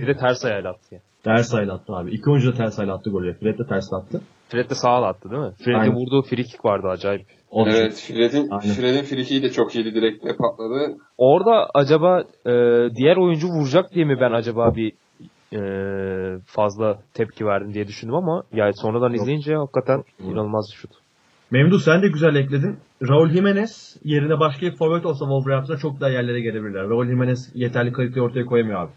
Bir de ters ayağıyla attı ya. Ters ayla attı abi. İki oyuncu da ters ayla attı golü. Fred de ters attı. Fred de sağa attı değil mi? Fred'in vurduğu free kick vardı acayip. O Evet, Fred'in. Fred'in frikiği de çok iyiydi direkte patladı. Orada acaba e, diğer oyuncu vuracak diye mi ben acaba bir e, fazla tepki verdim diye düşündüm ama yani sonradan Yok. izleyince hakikaten Yok. inanılmaz bir şut. Memduh sen de güzel ekledin. Raul Jimenez yerine başka bir forvet olsa Wolverhampton'a çok daha yerlere gelebilirler. Raul Jimenez yeterli kaliteyi ortaya koyamıyor abi.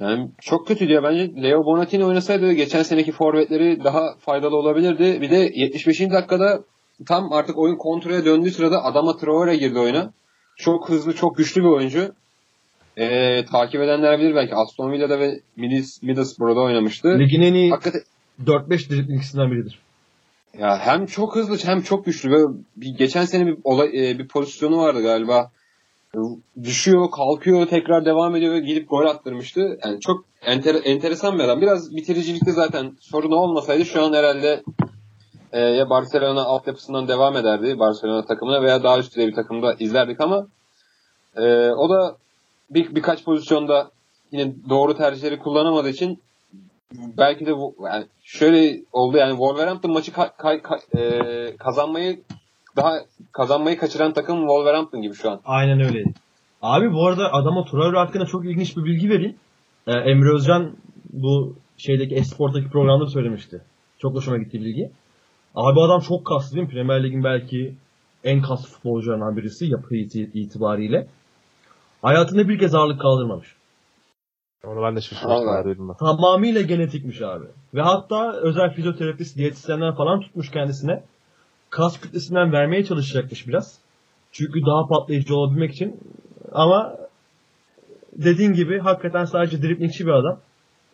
Yani çok kötüydü ya. Bence Leo Bonatini oynasaydı geçen seneki forvetleri daha faydalı olabilirdi. Bir de 75. dakikada tam artık oyun kontrole döndüğü sırada Adama Traore girdi oyuna. Çok hızlı, çok güçlü bir oyuncu. Ee, takip edenler bilir belki Aston Villa'da ve Middles- Middlesbrough'da oynamıştı. Ligin en iyi Hakikaten 4-5 driblingçisinden biridir. ya hem çok hızlı hem çok güçlü. Böyle bir, geçen sene bir olay, e, bir pozisyonu vardı galiba. Düşüyor, kalkıyor, tekrar devam ediyor ve gidip gol attırmıştı. Yani çok enter, enteresan bir adam. Biraz bitiricilikte zaten sorunu olmasaydı şu an herhalde e, ya Barcelona altyapısından devam ederdi Barcelona takımına veya daha üst düzey bir takımda izlerdik ama e, o da bir, birkaç pozisyonda yine doğru tercihleri kullanamadığı için belki de yani şöyle oldu yani Wolverhampton maçı ka- ka- ka- e, kazanmayı daha kazanmayı kaçıran takım Wolverhampton gibi şu an. Aynen öyle. Abi bu arada adama Traore hakkında çok ilginç bir bilgi vereyim. Ee, Emre Özcan bu şeydeki Esport'taki programda söylemişti. Çok hoşuma gitti bilgi. Abi adam çok kaslı değil mi? Premier Lig'in belki en kaslı futbolcularından birisi yapı iti- itibariyle. Hayatında bir kez ağırlık kaldırmamış. Onu ben de şaşırmıştım. Tamamıyla genetikmiş abi. Ve hatta özel fizyoterapist, diyetisyenler falan tutmuş kendisine. Kas kütlesinden vermeye çalışacakmış biraz. Çünkü daha patlayıcı olabilmek için. Ama dediğin gibi hakikaten sadece driblingçi bir adam.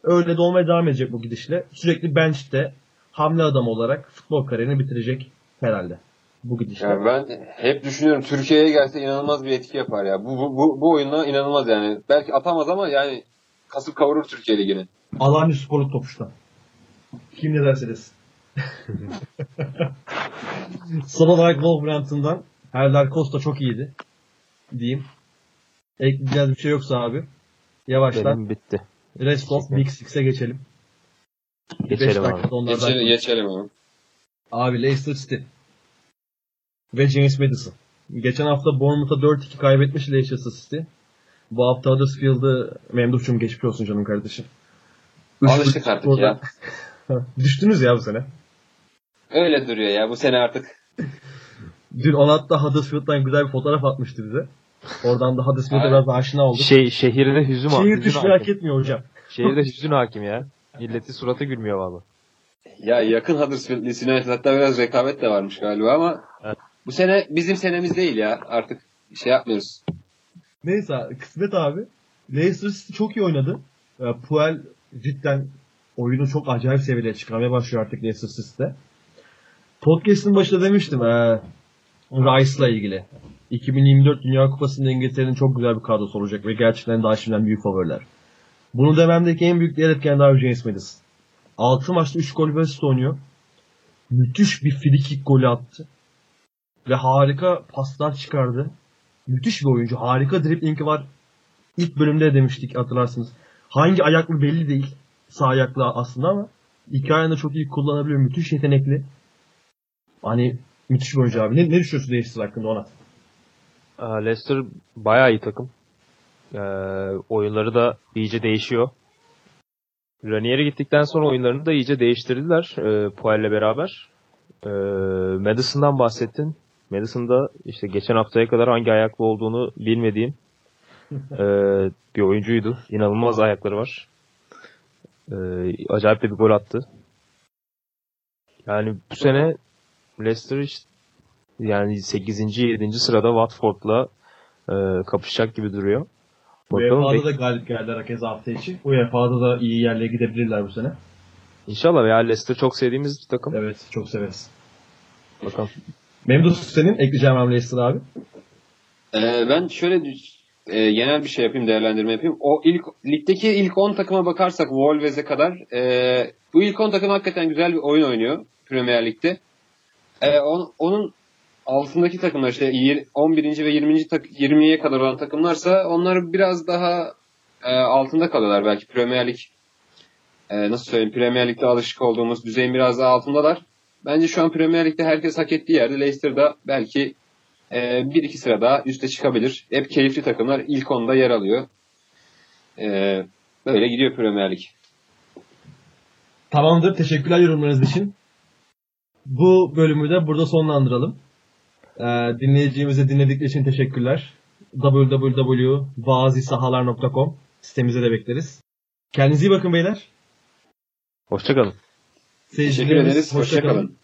Öyle de olmaya devam edecek bu gidişle. Sürekli bench'te hamle adam olarak futbol kariyerini bitirecek herhalde. Bu gidişle. Yani ben hep düşünüyorum Türkiye'ye gelse inanılmaz bir etki yapar ya. Bu, bu, bu, bu oyunla inanılmaz yani. Belki atamaz ama yani kasıp kavurur Türkiye Ligi'ni. Alanya Spor'un topuştan. Kim ne derse desin. Son olarak Wolverhampton'dan Helder Costa çok iyiydi. Diyeyim. Ekleyeceğiz bir şey yoksa abi. Yavaştan. Benim bitti. Rest of Big Six'e geçelim. Beş Geçelim abi. Geçelim, geçelim ama. Abi Leicester City. Ve James Madison. Geçen hafta Bournemouth'a 4-2 kaybetmiş Leicester City. Bu hafta Huddersfield'ı Memduh'cum geçmiş olsun canım kardeşim. Alıştık artık ya. Düştünüz ya bu sene. Öyle duruyor ya bu sene artık. Dün Onat da Huddersfield'dan güzel bir fotoğraf atmıştı bize. Oradan da Huddersfield'a biraz aşina olduk. Şey, şehirde hüzün var. Şehir düşmeyi hak etmiyor hocam. Şehirde hüzün hakim ya. Milletin suratı gülmüyor valla. Ya yakın Huddersfield United hatta biraz rekabet de varmış galiba ama Evet. Bu sene bizim senemiz değil ya. Artık şey yapmıyoruz. Neyse kısmet abi. Leicester City çok iyi oynadı. E, Puel cidden oyunu çok acayip seviyeye çıkarmaya başlıyor artık Leicester City'de. Podcast'ın başında demiştim e, Rice'la ilgili. 2024 Dünya Kupası'nda İngiltere'nin çok güzel bir kadrosu olacak ve gerçekten daha şimdiden büyük favoriler. Bunu dememdeki en büyük etken de abi James Madison. 6 maçta 3 gol ve oynuyor. Müthiş bir free kick golü attı. Ve harika paslar çıkardı. Müthiş bir oyuncu. Harika driblingi var. İlk bölümde de demiştik hatırlarsınız. Hangi ayaklı belli değil. Sağ ayaklı aslında ama iki ayağını çok iyi kullanabiliyor. Müthiş yetenekli. Hani müthiş bir oyuncu abi. Ne, ne düşünüyorsun Leicester hakkında ona? Ee, Leicester bayağı iyi takım. Ee, oyunları da iyice değişiyor. Ranieri gittikten sonra oyunlarını da iyice değiştirdiler e, Puel'le beraber. E, Madison'dan bahsettin. Madison da işte geçen haftaya kadar hangi ayaklı olduğunu bilmediğim e, bir oyuncuydu. İnanılmaz ayakları var. E, acayip de bir gol attı. Yani bu sene Leicester işte yani 8. 7. sırada Watford'la e, kapışacak gibi duruyor. Bakalım UEFA'da da galip geldiler herkes hafta içi. UEFA'da da iyi yerlere gidebilirler bu sene. İnşallah ya Leicester çok sevdiğimiz bir takım. Evet çok severiz. Bakalım. Memduh senin ekleyeceğim hamle abi. Ee, ben şöyle e, genel bir şey yapayım, değerlendirme yapayım. O ilk ligdeki ilk 10 takıma bakarsak Wolves'e kadar e, bu ilk 10 takım hakikaten güzel bir oyun oynuyor Premier Lig'de. E, on- onun altındaki takımlar işte yir- 11. ve 20. Tak 20'ye kadar olan takımlarsa onlar biraz daha e, altında kalıyorlar belki Premier Lig. E, nasıl söyleyeyim? Premier Lig'de alışık olduğumuz düzeyin biraz daha altındalar. Bence şu an Premier Lig'de herkes hak ettiği yerde Leicester'da belki e, bir iki sıra daha üste çıkabilir. Hep keyifli takımlar ilk onda yer alıyor. E, böyle gidiyor Premier Lig. Tamamdır. Teşekkürler yorumlarınız için. Bu bölümü de burada sonlandıralım. Ee, dinleyicilerimize dinledikleri için teşekkürler. www.vazisahalar.com sitemize de bekleriz. Kendinize iyi bakın beyler. Hoşçakalın. Teşekkür ederiz. hoşça kalın. Hoşçakalın.